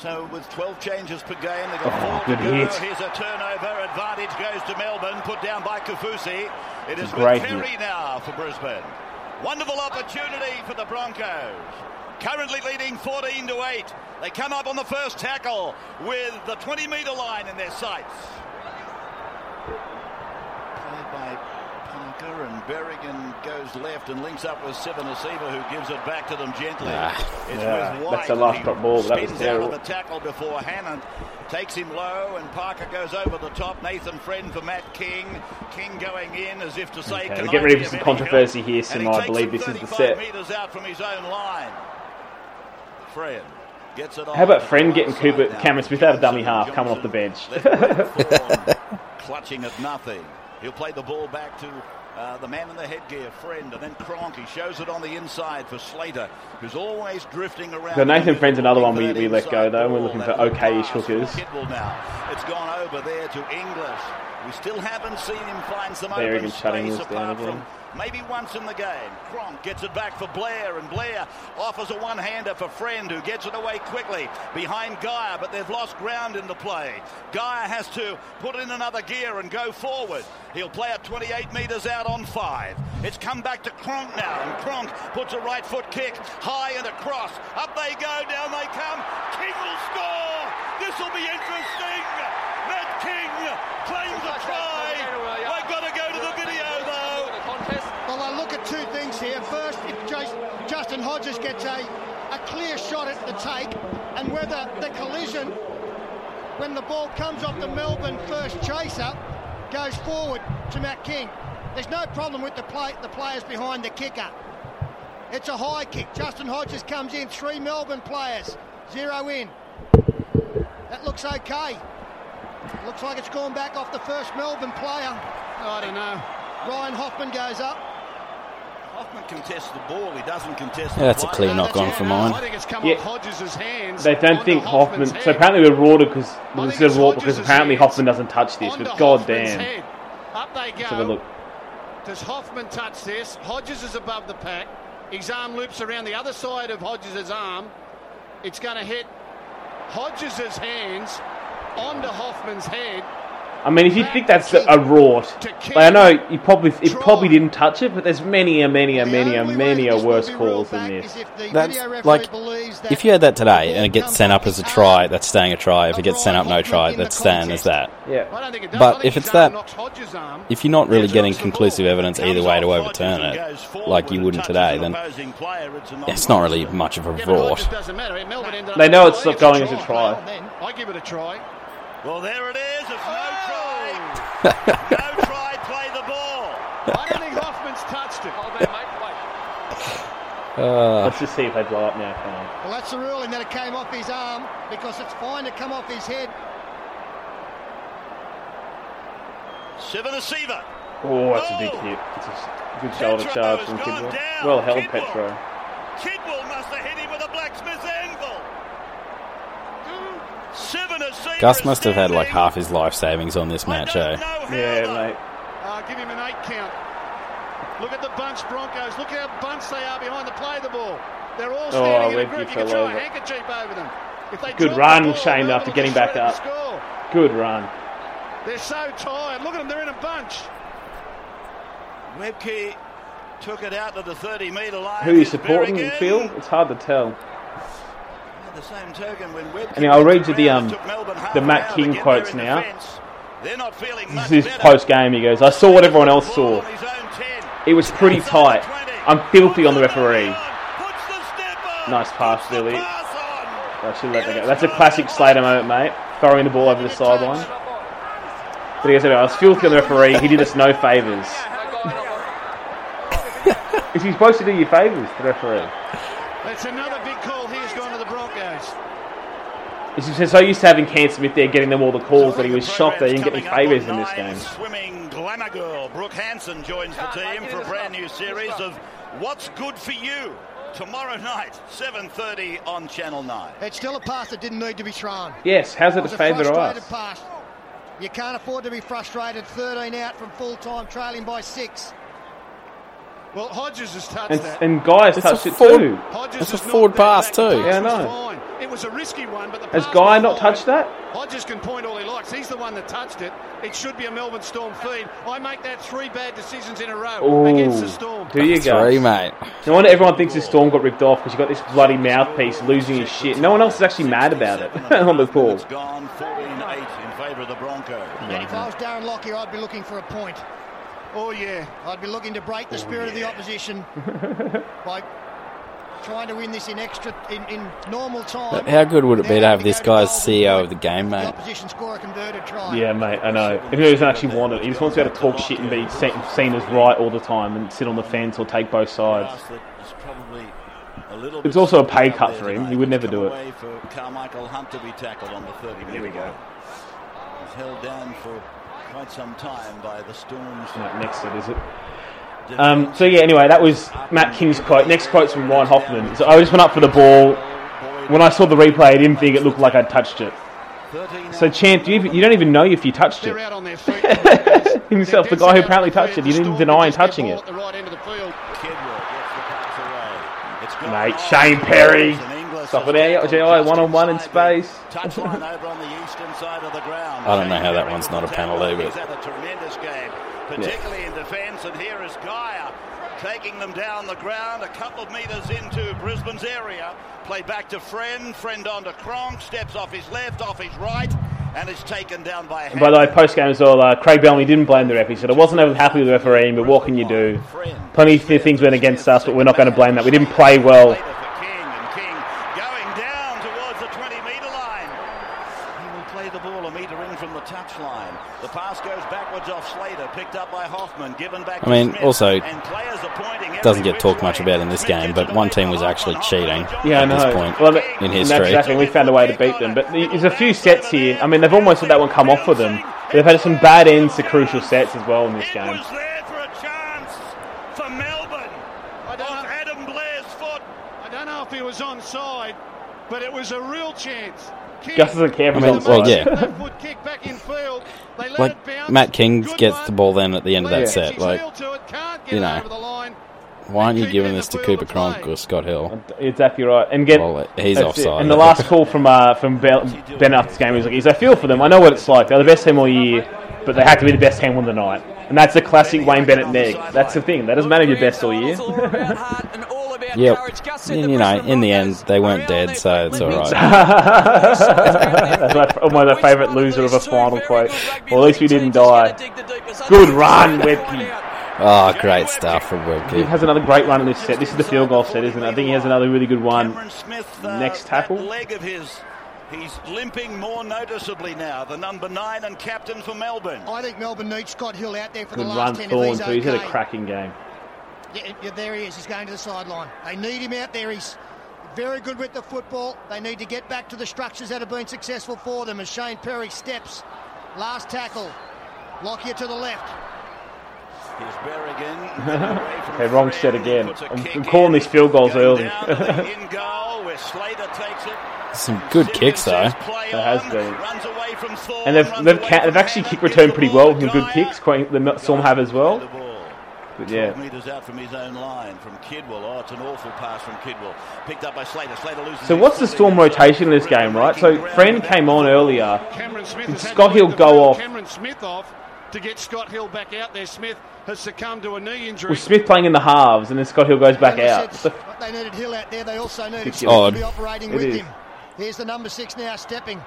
So with 12 changes per game, they've got Oh, four good to go. hit. Here's a turnover. Advantage goes to Melbourne, put down by Kaufusi. It is Great with hit. Now for Brisbane. Wonderful opportunity for the Broncos. Currently leading 14 to 8. They come up on the first tackle with the 20 metre line in their sights. Played by Parker and Berrigan goes left and links up with Civoniceva who gives it back to them gently. Ah, it's yeah, with White. that's a last drop ball, that was spins out of terrible. the tackle before Hannant takes him low and Parker goes over the top. Nathan Friend for Matt King. King going in as if to say, Okay, we're getting ready for of some controversy here, Sim. I believe this is the set. metres out from his own line. Friend How about. Friend getting Cooper. Cameron Smith out of dummy half, coming off the bench? left Brett Thorn clutching at nothing. He'll play the ball back to uh, the man in the headgear, Friend, and then Cronk. He shows it on the inside for Slater, who's always drifting around. So Nathan Friend's another one we- we let go, though, we're looking for okay-ish hookers. Now. It's gone over there to Inglis. We still haven't seen him find some There, open shutting space this down apart again. from maybe once in the game. Cronk gets it back for Blair, and Blair offers a one-hander for Friend, who gets it away quickly behind Geyer, but they've lost ground in the play. Geyer has to put in another gear and go forward. He'll play at 28 metres out on five. It's come back to Cronk now, and Cronk puts a right foot kick high and across. Up they go, down they come. King will score. This will be interesting. Matt King claims a try. They've got to go to the video though. Well, I look at two things here. First, if Jas- Justin Hodges gets a, a clear shot at the take, and whether the collision, when the ball comes off the Melbourne first chaser, goes forward to Matt King. There's no problem with the play, the players behind the kicker. It's a high kick. Justin Hodges comes in, three Melbourne players, zero in. That looks okay. Looks like it's gone back off the first Melbourne player. I don't know. Ryan Hoffman goes up. Hoffman contests the ball. He doesn't contest Yeah, that's a clear knock on for mine. I think it's come Yeah. off Hodges' hands. They don't think Hoffman. So apparently we're rorted because I we think said it's because apparently Hoffman doesn't touch this. But god Hoffman's damn. Up they let's have a look. Does Hoffman touch this? Hodges is above the pack. His arm loops around the other side of Hodges' arm. It's going to hit Hodges' hands onto Hoffman's head. I mean, if you think that's a, a rort, like I know you probably it probably didn't touch it, but there's many a many a many a many a worse calls than this. That's like if you had that today and it gets sent up as a try, that's staying a try. If it gets sent up no try, that's staying as that. Yeah. But if it's that, if you're not really getting conclusive evidence either way to overturn it, like you wouldn't today, then it's not really much of a rort. They know it's not going as a try. I give it a try. Well, there it is. It's no try. no try. Play the ball. I don't think Hoffman's touched it. Uh, Let's just see if they blow up now. Come on. Well, that's the ruling that it came off his arm because it's fine to come off his head. Civoniceva. Oh, that's a big hit. It's a s- good shoulder charge from Kidwell. Well held, Petero. Kidwell must have hit him with a blacksmith's anvil. Civoniceva. Gus must have had like half his life savings on this match, eh? Yeah, mate. Uh, give him an eight count. Look at the bunch Broncos. Look how bunched they are behind the play the ball. They're all standing in a Webcke group. You fell can throw a over. handkerchief over them. If they Good run, the ball, Shane, after getting back up. score. Good run. They're so tired. Look at them. They're in a bunch. Webcke took it out to the 30 metre line. Who are you supporting very in good. field? It's hard to tell. At the same token, when Webcke Anyway, I'll read you the um it took Melbourne half the Matt King quotes now. defence. They're not feeling This is post game. He goes, I saw what everyone else saw. It was pretty tight. I'm filthy on the referee. Nice pass, Billy. I should let that go. That's a classic Slater moment, mate. Throwing the ball over the sideline. But he goes, I was filthy on the referee. He did us no favours. Is he supposed to do you favours, the referee? That's another big call. Here's gone to the Broncos. He's just so used to having Cam Smith there getting them all the calls that he was shocked they didn't get any favours in this game. Swimming glamour girl Brooke Hanson joins the team for a brand new series of What's Good for You tomorrow night, 7:30 on Channel 9. It's still a pass that didn't need to be thrown. Yes, how's it was a favour to frustrated us? pass. You can't afford to be frustrated. 13 out from full time, trailing by six. Well, Hodges has touched And, that. and Guy has It's touched it forward- too. Hodges It's a has forward pass back. too. Yeah, I know. It was a risky one, but the Has Guy not fine. touched that? Hodges can point all he likes. He's the one that touched it. It should be a Melbourne Storm feed. I make that three bad decisions in a row against the Storm. do you go? Three, mate. No wonder everyone thinks the Storm got ripped off because you got this bloody mouthpiece losing his shit. No one else is actually mad about it on the call. It's gone 14-8 in favour of the Broncos. And if I was Darren Lockyer, I'd be looking for a point. Oh, yeah. I'd be looking to break the oh, spirit of the opposition by trying to win this in extra, in, in normal time. How good would it be to have this go guy as CEO of the game, the mate? opposition score a converted try. Yeah, mate, I know. If he doesn't actually want it, he just wants to be able to talk shit and be seen, seen as right all the time and sit on the fence or take both sides. Pass that is a little It's bit also a pay cut there for him. He would never do it. for Karmichael Hunt to be tackled on the 30 Here we go. He's held down for quite some time by the Storm's Right, next it, is it? Um, so yeah, anyway, that was Matt King's quote. Next quote's from Ryan Hoffman. So I just went up for the ball. When I saw the replay, I didn't think it looked like I'd touched it. So Champ, you, you don't even know if you touched it. out on their feet. Himself, the guy who apparently touched it, he didn't deny touching it. At the right end of the field. Kidwell gets the pass away. It's gone Mate. Shane Perry. And Stop it out, tackled GI, one-on-one in space. Touchline over on the eastern side of the ground. I don't know how that one's not a penalty, He's but- had a particularly in defence. And here is Geyer taking them down the ground, a couple of metres into Brisbane's area. Play back to Friend. Friend on to Cronk. Steps off his left, off his right, and is taken down by And by the way, post game as well, uh, Craig Bellamy didn't blame the ref. He said, I wasn't ever happy with the refereeing, but what can you do? Plenty of things went against us, but we're not going to blame that. We didn't play well. King and King going down towards the 20 metre line. He will play the ball a metre in from the touchline. The pass goes backwards off Slater, picked up by Hoffman, given back I mean, Smith, also, and players are pointing every Doesn't get talked much about in this game, but one team was actually cheating Yeah, at know. this point well, that- in history. That's exactly. We found a way to beat them, but there's a few sets here. I mean, they've almost let that one come off for them. They've had some bad ends to crucial sets as well in this game. for a chance for Melbourne. I don't Off. Adam Blair's foot. I don't know if he was onside, but it was a real chance. King, Gus doesn't care if I mean, onside. well, yeah. left foot kick back in field. They let Like. Matt King gets the ball then at the end of that Blair set. Like, heel to it, can't get you know. over the line. why aren't you giving this to Cooper. Cronk or Scott Hill? Exactly right. And get Well, he's that's it. offside. And the last call from uh, from Bell, Ben after the game was like, "He's I feel for them. I know what it's like. They're the best team all year. but they had to be the best team on the night. And that's a classic Wayne Bennett neg. That's the thing. That doesn't matter if you're best all year. Yep. And, you know, in the end, they weren't dead, so it's all right. That's my, my favourite loser of a final quote. Well, at least we didn't die. Good run, Webcke. Oh, great stuff from He has another great run in this set. This is the field goal set, isn't it? I think he has another really good one. Cameron Smith, uh, Next tackle. leg of his. He's limping more noticeably now. The number nine and captain for Melbourne. I think Melbourne needs Scott Hill out there for Good the run, last 10 if Thorn, he's too. He's had a cracking game. Yeah, yeah, there he is. He's going to the sideline. They need him out there. He's very good with the football. They need to get back to the structures that have been successful for them as Shane Perry steps. Last tackle. Lockyer to the left. Here's Berrigan. away Okay, wrong Fred. set again. puts a I'm, I'm calling these field goals early. down to the in goal where Slater takes it. Some good kicks, though. Play It has been. runs away from And they've, they've, away ca- they've actually kick gives returned pretty well. to Some good kicks. Quite, the Storm have as well. The ball. But yeah. metres out from his own line from Kidwell. Oh, it's an awful pass from Kidwell. Picked up by Slater. Slater loses So what's the. Storm rotation in this game, right? So Friend came on earlier. Cameron Smith Did Scott Hill go off? Cameron Smith off to get Scott Hill back out there. Smith has succumbed to a knee injury. With Smith playing in the halves, and then Scott Hill goes back As out. said, They needed Hill out there. They also needed It's Smith odd. to be operating It with is. him. Here's the number six now stepping.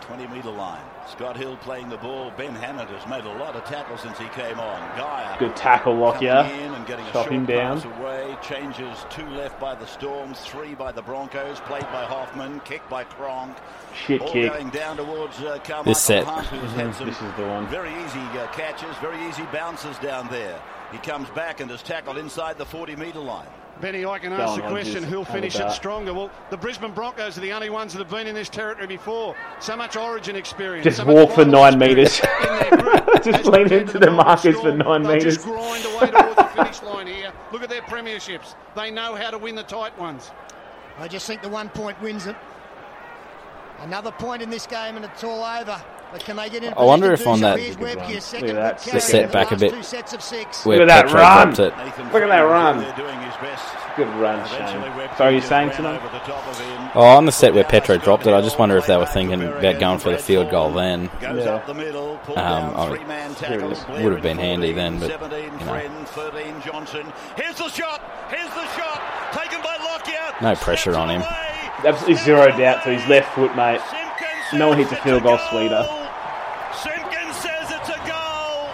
20 metre line. Scott Hill playing the ball. Ben Hannant has made a lot of tackles since he came on. Geyer Good tackle, Lockyer. and getting a Chop him down. away. Changes two left by the Storms, three by the Broncos. Played by Hoffman, kicked by Cronk. Shit All kick. going down towards uh, Karmichael This set. Hunt, who's had some this is the one. very easy uh, catches, very easy bounces down there. He comes back and is tackled inside the 40 metre line. Benny, I can ask on, the question Hodges. who'll finish it stronger. Well, the Brisbane Broncos are the only ones that have been in this territory before. So much origin experience. Just so walk for nine metres. in their group Just as lean into to the Melbourne markers for Storm. nine They'll metres. Just grind away towards the finish line here. Look at their premierships. They know how to win the tight ones. I just think the one point wins it. Another point in this game and it's all over. But can they get in? I wonder if on that- so? Here's Webcke, a second Look at that. good The carry set back a bit. Two sets of six. Where Look at that Petro run. dropped it. Look at that run. They're doing his best. Good run, Eventually, Shane. Webcke Sorry, you're saying ran tonight? over the top of him. Oh, on the set where Petro dropped it, I just wonder if they were thinking about going for the field goal then. Yeah. up the middle, pulled Um, I would- it tackle. is. Blair Would have been handy then, but, you know. 13 Johnson. Here's the shot. Here's the shot. Taken by Lockyer. No pressure on him. Absolutely zero doubt to his left foot, mate. No one hits a field goal goal. sweeter. Simpkins says it's a goal.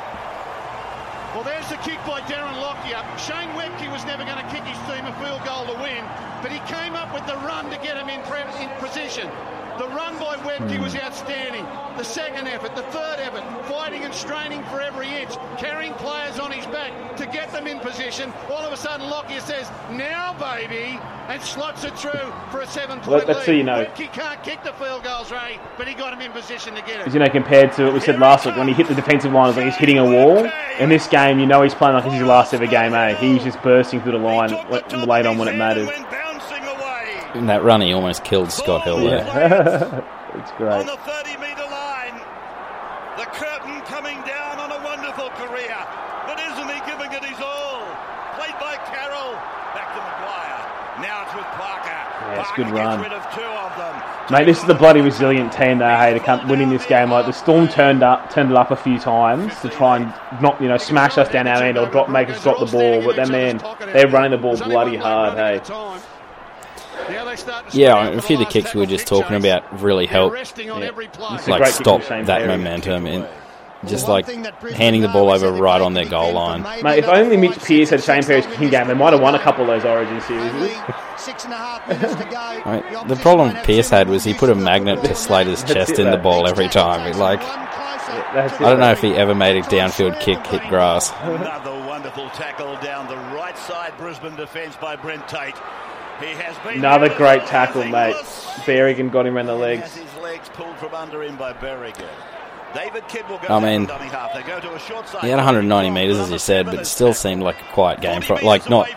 Well, there's the kick by Darren Lockyer. Shane Webcke was never going to kick his team a field goal to win, but he came up with the run to get him in, pre- in position. The run by Webcke was outstanding. The second effort, the third effort, fighting and straining for every inch, carrying players on his back to get them in position. All of a sudden, Lockyer says, "Now, baby," and slots it through for a seven-point Let- let's lead. see, you know. He can't kick the field goals, Ray, but he got him in position to get it. As you know, compared to what we said last week, when he hit the defensive line, it was like he's hitting a wall. In this game, you know he's playing like it's his last ever game, eh? He's just bursting through the line w- late on when it mattered. Went bouncing away. In that run, he almost killed Scott Hill there. Yeah. it's On great. the 30 metre line. The curtain coming down on a wonderful career. But isn't he giving it his all? Played by Carroll. Back to McGuire. Now it's with Parker. Yeah, it's good run. rid of two of them. Mate, this is the bloody resilient team though, hey, to come winning this game. Like the Storm turned up, turned it up a few times to try and not, you know, smash us down our end or drop, make us drop the ball. But then, man, they're running the ball bloody hard, hey. Yeah, a few of the kicks we were just talking about really helped, It's a like stop kick from Shane that momentum and just like handing the ball over right on their goal line. Mate, if only Mitch Pearce had Shane Perry's kicking game, they might have won a couple of those Origin series. Six and a half minutes to go. I mean, the problem Pearce had was he put a magnet to Slater's That's chest in the ball every time. It, like, That's I don't know if he ever made a downfield kick hit grass. Another wonderful tackle down the right side Brisbane defence by Brent Tate. He has been Another great tackle, mate. was. Berrigan got him around the Has legs. his legs pulled from under him by Berrigan. David Kidwell goes I mean, half. They go to a short side. He had 190 metres, as you said, but it still seemed like a quiet game. For, like, not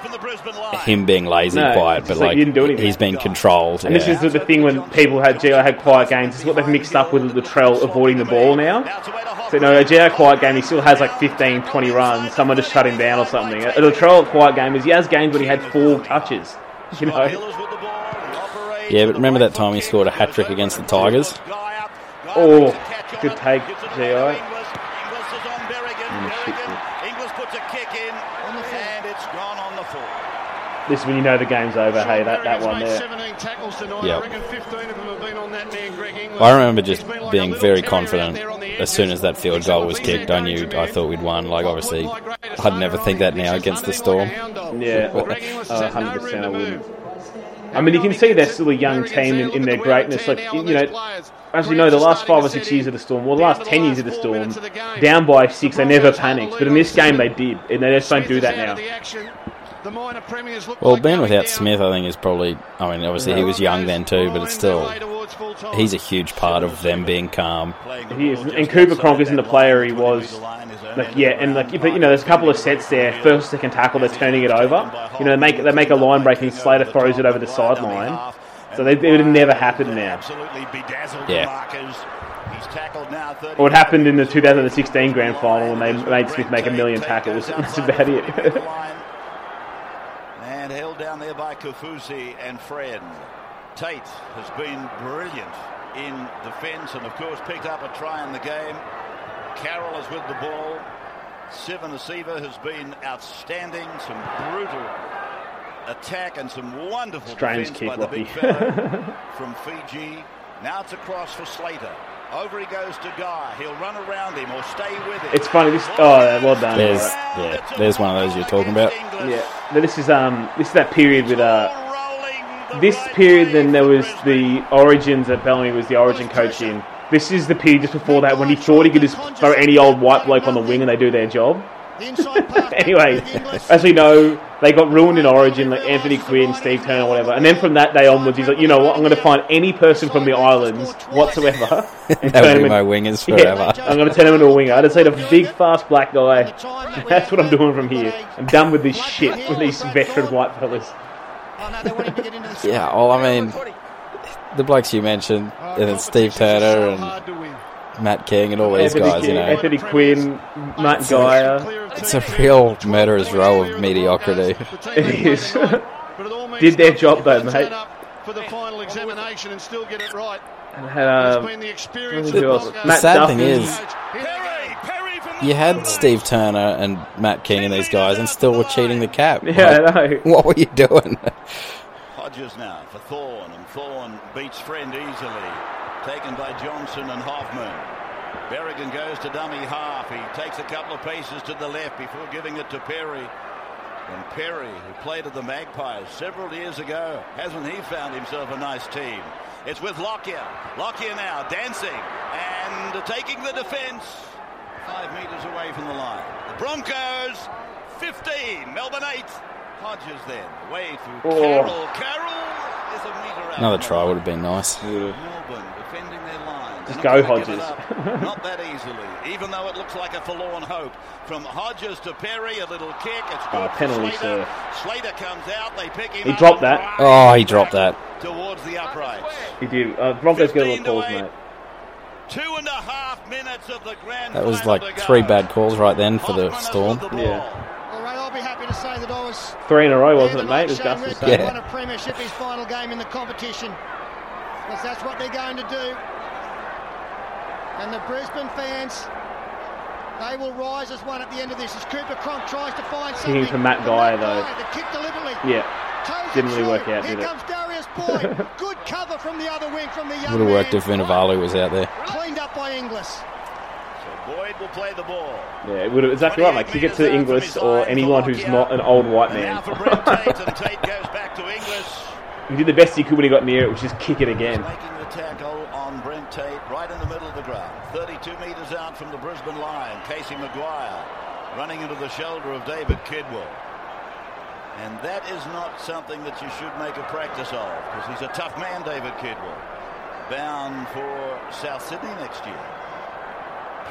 him being lazy No, quiet, but like like, you didn't do anything. he's been controlled. And this is the thing when people had GI had quiet games. This is what they've mixed up with Latrell avoiding the ball now. So, you know, a GI quiet game, he still has like 15, 20 runs. Someone just shut him down or something. A Latrell quiet game is he has games when he had four touches. You know, Yeah, but remember that time he scored a hat trick against the Tigers? Oh, Good take, GI. Inglis. Inglis is on Berrigan. Mm. Inglis puts a kick in, and it's gone on the full. This is when you know the game's over. Hey, that, that one there. 17 tackles tonight. Yep. I reckon 15 of them have been on that man, Greg Inglis. I remember just He's like being very confident there on the as soon as that field goal was kicked. I knew, I thought we'd won. Like, obviously, I'd never think that now against the Storm. like a. Yeah, But Greg Inglis has had no 100% I wouldn't. I mean, you can see they're still a young team in, in their greatness. Like, you know, as we know, the last five or six years of the Storm, well, the last ten years of the Storm, down by six, they never panicked. But in this game, they did, and they just don't do that now. Well, being without Smith, I think is probably. I mean, obviously he was young then too, but it's still. He's a huge part of them being calm. He is, and Cooper Cronk isn't the player he was. Like yeah, and like but you know, there's a couple of sets there. First, second tackle, they're turning it over. You know, they make they make a line break, and Slater throws it over the sideline. So they, it would never happen now. Absolutely bedazzled Yeah. the markers. He's tackled now. 30 Or it happened in the 2016 grand final when they made Smith make a million tackles. That's about it. and held down there by Kaufusi and Fred. Tate has been brilliant in defence and, of course, picked up a try in the game. Carroll is with the ball. Civoniceva has been outstanding. Some brutal attack and some wonderful Strange defence by the big Lockie. fellow from Fiji. Now it's across for Slater. Over he goes to Guy. He'll run around him or stay with him. It's funny. This oh, well done. There's yeah, there's one of those you're talking about. Yeah, but this is um this is that period with uh this period. Then there was the Origins that Bellamy was the Origin coach in. This is the period just before that when he thought he could just throw any old white bloke on the wing and they do their job. anyway, as we know, they got ruined in Origin, like Anthony Quinn, Steve Turner, whatever. And then from that day onwards, he's like, you know what? I'm going to find any person from the islands whatsoever and turn be him my in- wingers Yeah, forever. I'm going to turn him into a winger. I just need a big, fast black guy. That's what I'm doing from here. I'm done with this shit with these veteran white fellas. Yeah, well, I mean, the blokes you mentioned, and then Steve Turner and Matt King and all these Anthony, guys, you know. Anthony Quinn, Matt Geyer. It's a real murderer's row of mediocrity. It is. Did their job though, mate. For the final examination and still get it right. And had, um, It's been the experience who of else? Bronco. The sad Duffy. thing is, you had Steve Turner and Matt King and these guys, and still were cheating the cap. Yeah, Like, I know. What were you doing? Hodges now for Thorn, and Thorn beats Friend easily. Taken by Johnson and Hoffman. Berrigan goes to dummy half. He takes a couple of paces to the left before giving it to Perry. And Perry, who played at the Magpies several years ago, hasn't he found himself a nice team? It's with Lockyer. Lockyer now dancing and taking the defence. Five metres away from the line. The Broncos, 15. Melbourne 8. Hodges then, away through Oh. Carroll. Carroll is a metre out. Another try would have been nice. Melbourne defending their lines. Just go, not gonna give Hodges. Not that easily, even though it looks like a forlorn hope. From Hodges to Perry, a little kick. It's good Oh, penalty, Slater. sir. Slater comes out. They pick him He up dropped that. Oh, he dropped that. towards the uprights. He did. Uh, Broncos get a lot of calls, eight. mate. Two and a half minutes of the grand That was like three bad calls right then for the Hoffman is Storm. the Yeah. All right, I'll be happy to say that I was Three in a row, wasn't it, mate? tonight, As Shane Gus was saying. Yeah. won a premiership, his final game in the competition. Because that's what they're going to do. And the Brisbane fans, they will rise as one at the end of this. As Cooper Cronk tries to find something. Kicking for Matt Guy, though. The kick deliberately. Yeah. Toes Didn't really work through. out, Here did it? comes Darius Boyd. Good cover from the other wing from the young Would have worked if Vinivalu was out there. Cleaned up by Inglis. So Boyd will play the ball. Yeah, it would have, exactly right, Like Kick it to Inglis or anyone who's not an old white man. now for Brent Tate, and Tate goes back to Inglis. he did the best he could when he got near it, which is kick it again. Making the tackle on Brent Tate right in the middle of the ground. 32 metres out from the Brisbane line. Casey McGuire running into the shoulder of David Kidwell. And that is not something that you should make a practice of because he's a tough man, David Kidwell. Bound for South Sydney next year.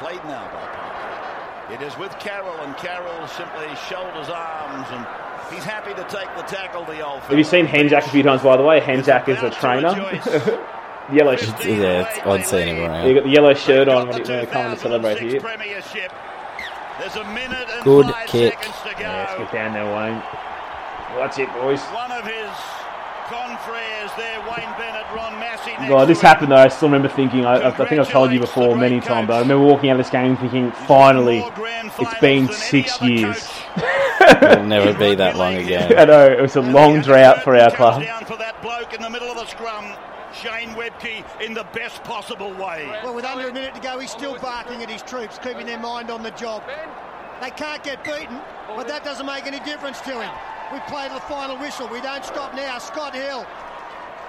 Played now by Parker. It is with Carroll, and Carroll simply shoulders arms, and he's happy to take the tackle, the old Have you seen Henjak a few times, by the way? Henjak is a trainer. yellow shirt. Yeah, it's odd seeing him around. You got the yellow shirt on when he- when they come to celebrate here. Premiership. There's a minute and Good five kick. to go. Yeah, let's get down there, Wayne. Watch it, boys. One of his confreres there, Wayne Bennett, Ron Massey. next God, this happened though. I still remember thinking. I, I think I've told you before many times, but I remember walking out of this game thinking, finally, it's been six years. It'll never be that long again. I know it was a long drought for our club. Down for that bloke in the middle of the scrum. Shane Webcke in the best possible way. Well, with under a minute to go, he's still barking at his troops, keeping their mind on the job. They can't get beaten, but that doesn't make any difference to him. We play the final whistle. We don't stop now. Scott Hill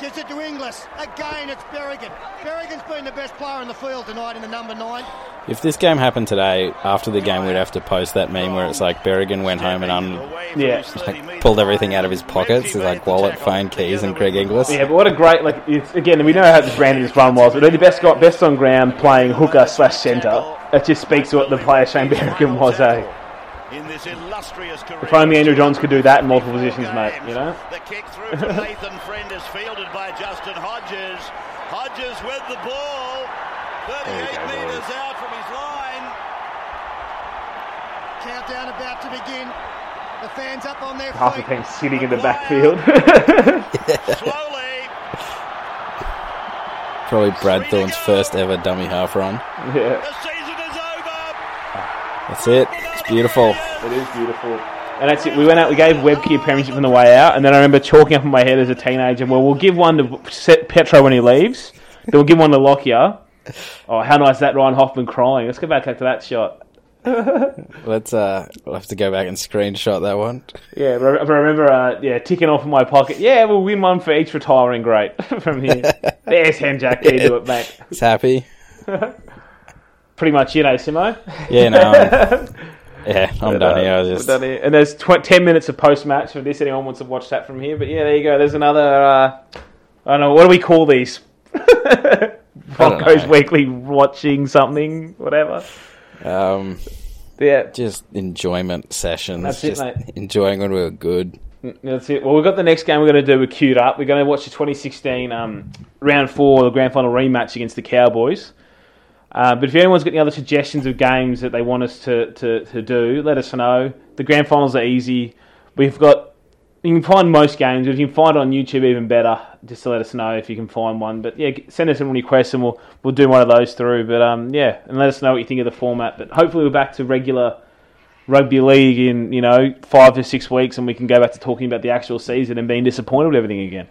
gives it to Inglis. Again, it's Berrigan. Berrigan's been the best player in the field tonight in the number nine. If this game happened today, after the game, we'd have to post that meme where it's like Berrigan went home and un- Yeah. like, pulled everything out of his pockets, like wallet, phone, keys, and Greg Inglis. Yeah, but what a great like. It's, again, we know how this brand this run was, but they're the best got best on ground playing hooker slash centre. That just speaks to what the player Shane Berrigan was, eh? In this illustrious career. If only Andrew Johns could do that in multiple positions, mate. You know. The kick through from Nathan Friend is fielded by Justin Hodges. Hodges with the ball. 38 metres out from his line. Countdown about to begin. The fans up on their Half the feet. team sitting in the backfield. Slowly. Probably Brad Thorn's first ever dummy half run. yeah, The season is over. That's it. It's beautiful. it is beautiful. And that's it. We went out. We gave Webcke a premiership on the way out, and then I remember chalking up in my head as a teenager. Well, we'll give one to Petro when he leaves. Then we'll give one to Lockyer. Oh, how nice that Ryan Hoffman crying. Let's go back to that shot. Let's uh, we'll have to go back and screenshot that one. Yeah, but I remember, uh, yeah, ticking off in my pocket. Yeah, we'll win one for each retiring great from here. There's Henjak. There you do it, mate. He's happy. Pretty much, you know, Simo. Yeah, no. Yeah, I'm done here. I just done here. And there's tw- 10 minutes of post match for this. Anyone wants to watch that from here? But yeah, there you go. There's another. Uh, I don't know. What do we call these? Broncos. Weekly watching something, whatever. um, Yeah, just enjoyment sessions. That's it, mate. enjoying when we were good. That's it. Well, we've got the next game we're going to do. We're queued up. We're going to watch the 2016 um, round four, the grand final rematch against the Cowboys. Uh, but if anyone's got any other suggestions of games that they want us to, to, to do, let us know. The grand finals are easy. We've got. You can find most games. If you can find it on YouTube, even better. Just to let us know if you can find one. But yeah, send us some requests and we'll we'll do one of those through. But um, yeah, and let us know what you think of the format. But hopefully we're back to regular rugby league in you know five to six weeks, and we can go back to talking about the actual season and being disappointed with everything again.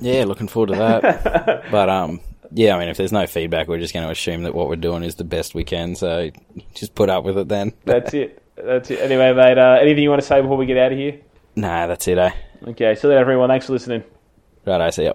Yeah, looking forward to that. but um, yeah, I mean, if there's no feedback, we're just going to assume that what we're doing is the best we can. So just put up with it then. That's it. That's it. Anyway, mate. Uh, anything you want to say before we get out of here? Nah, that's it, eh? Okay. So that everyone. Thanks for listening. Right, I see ya.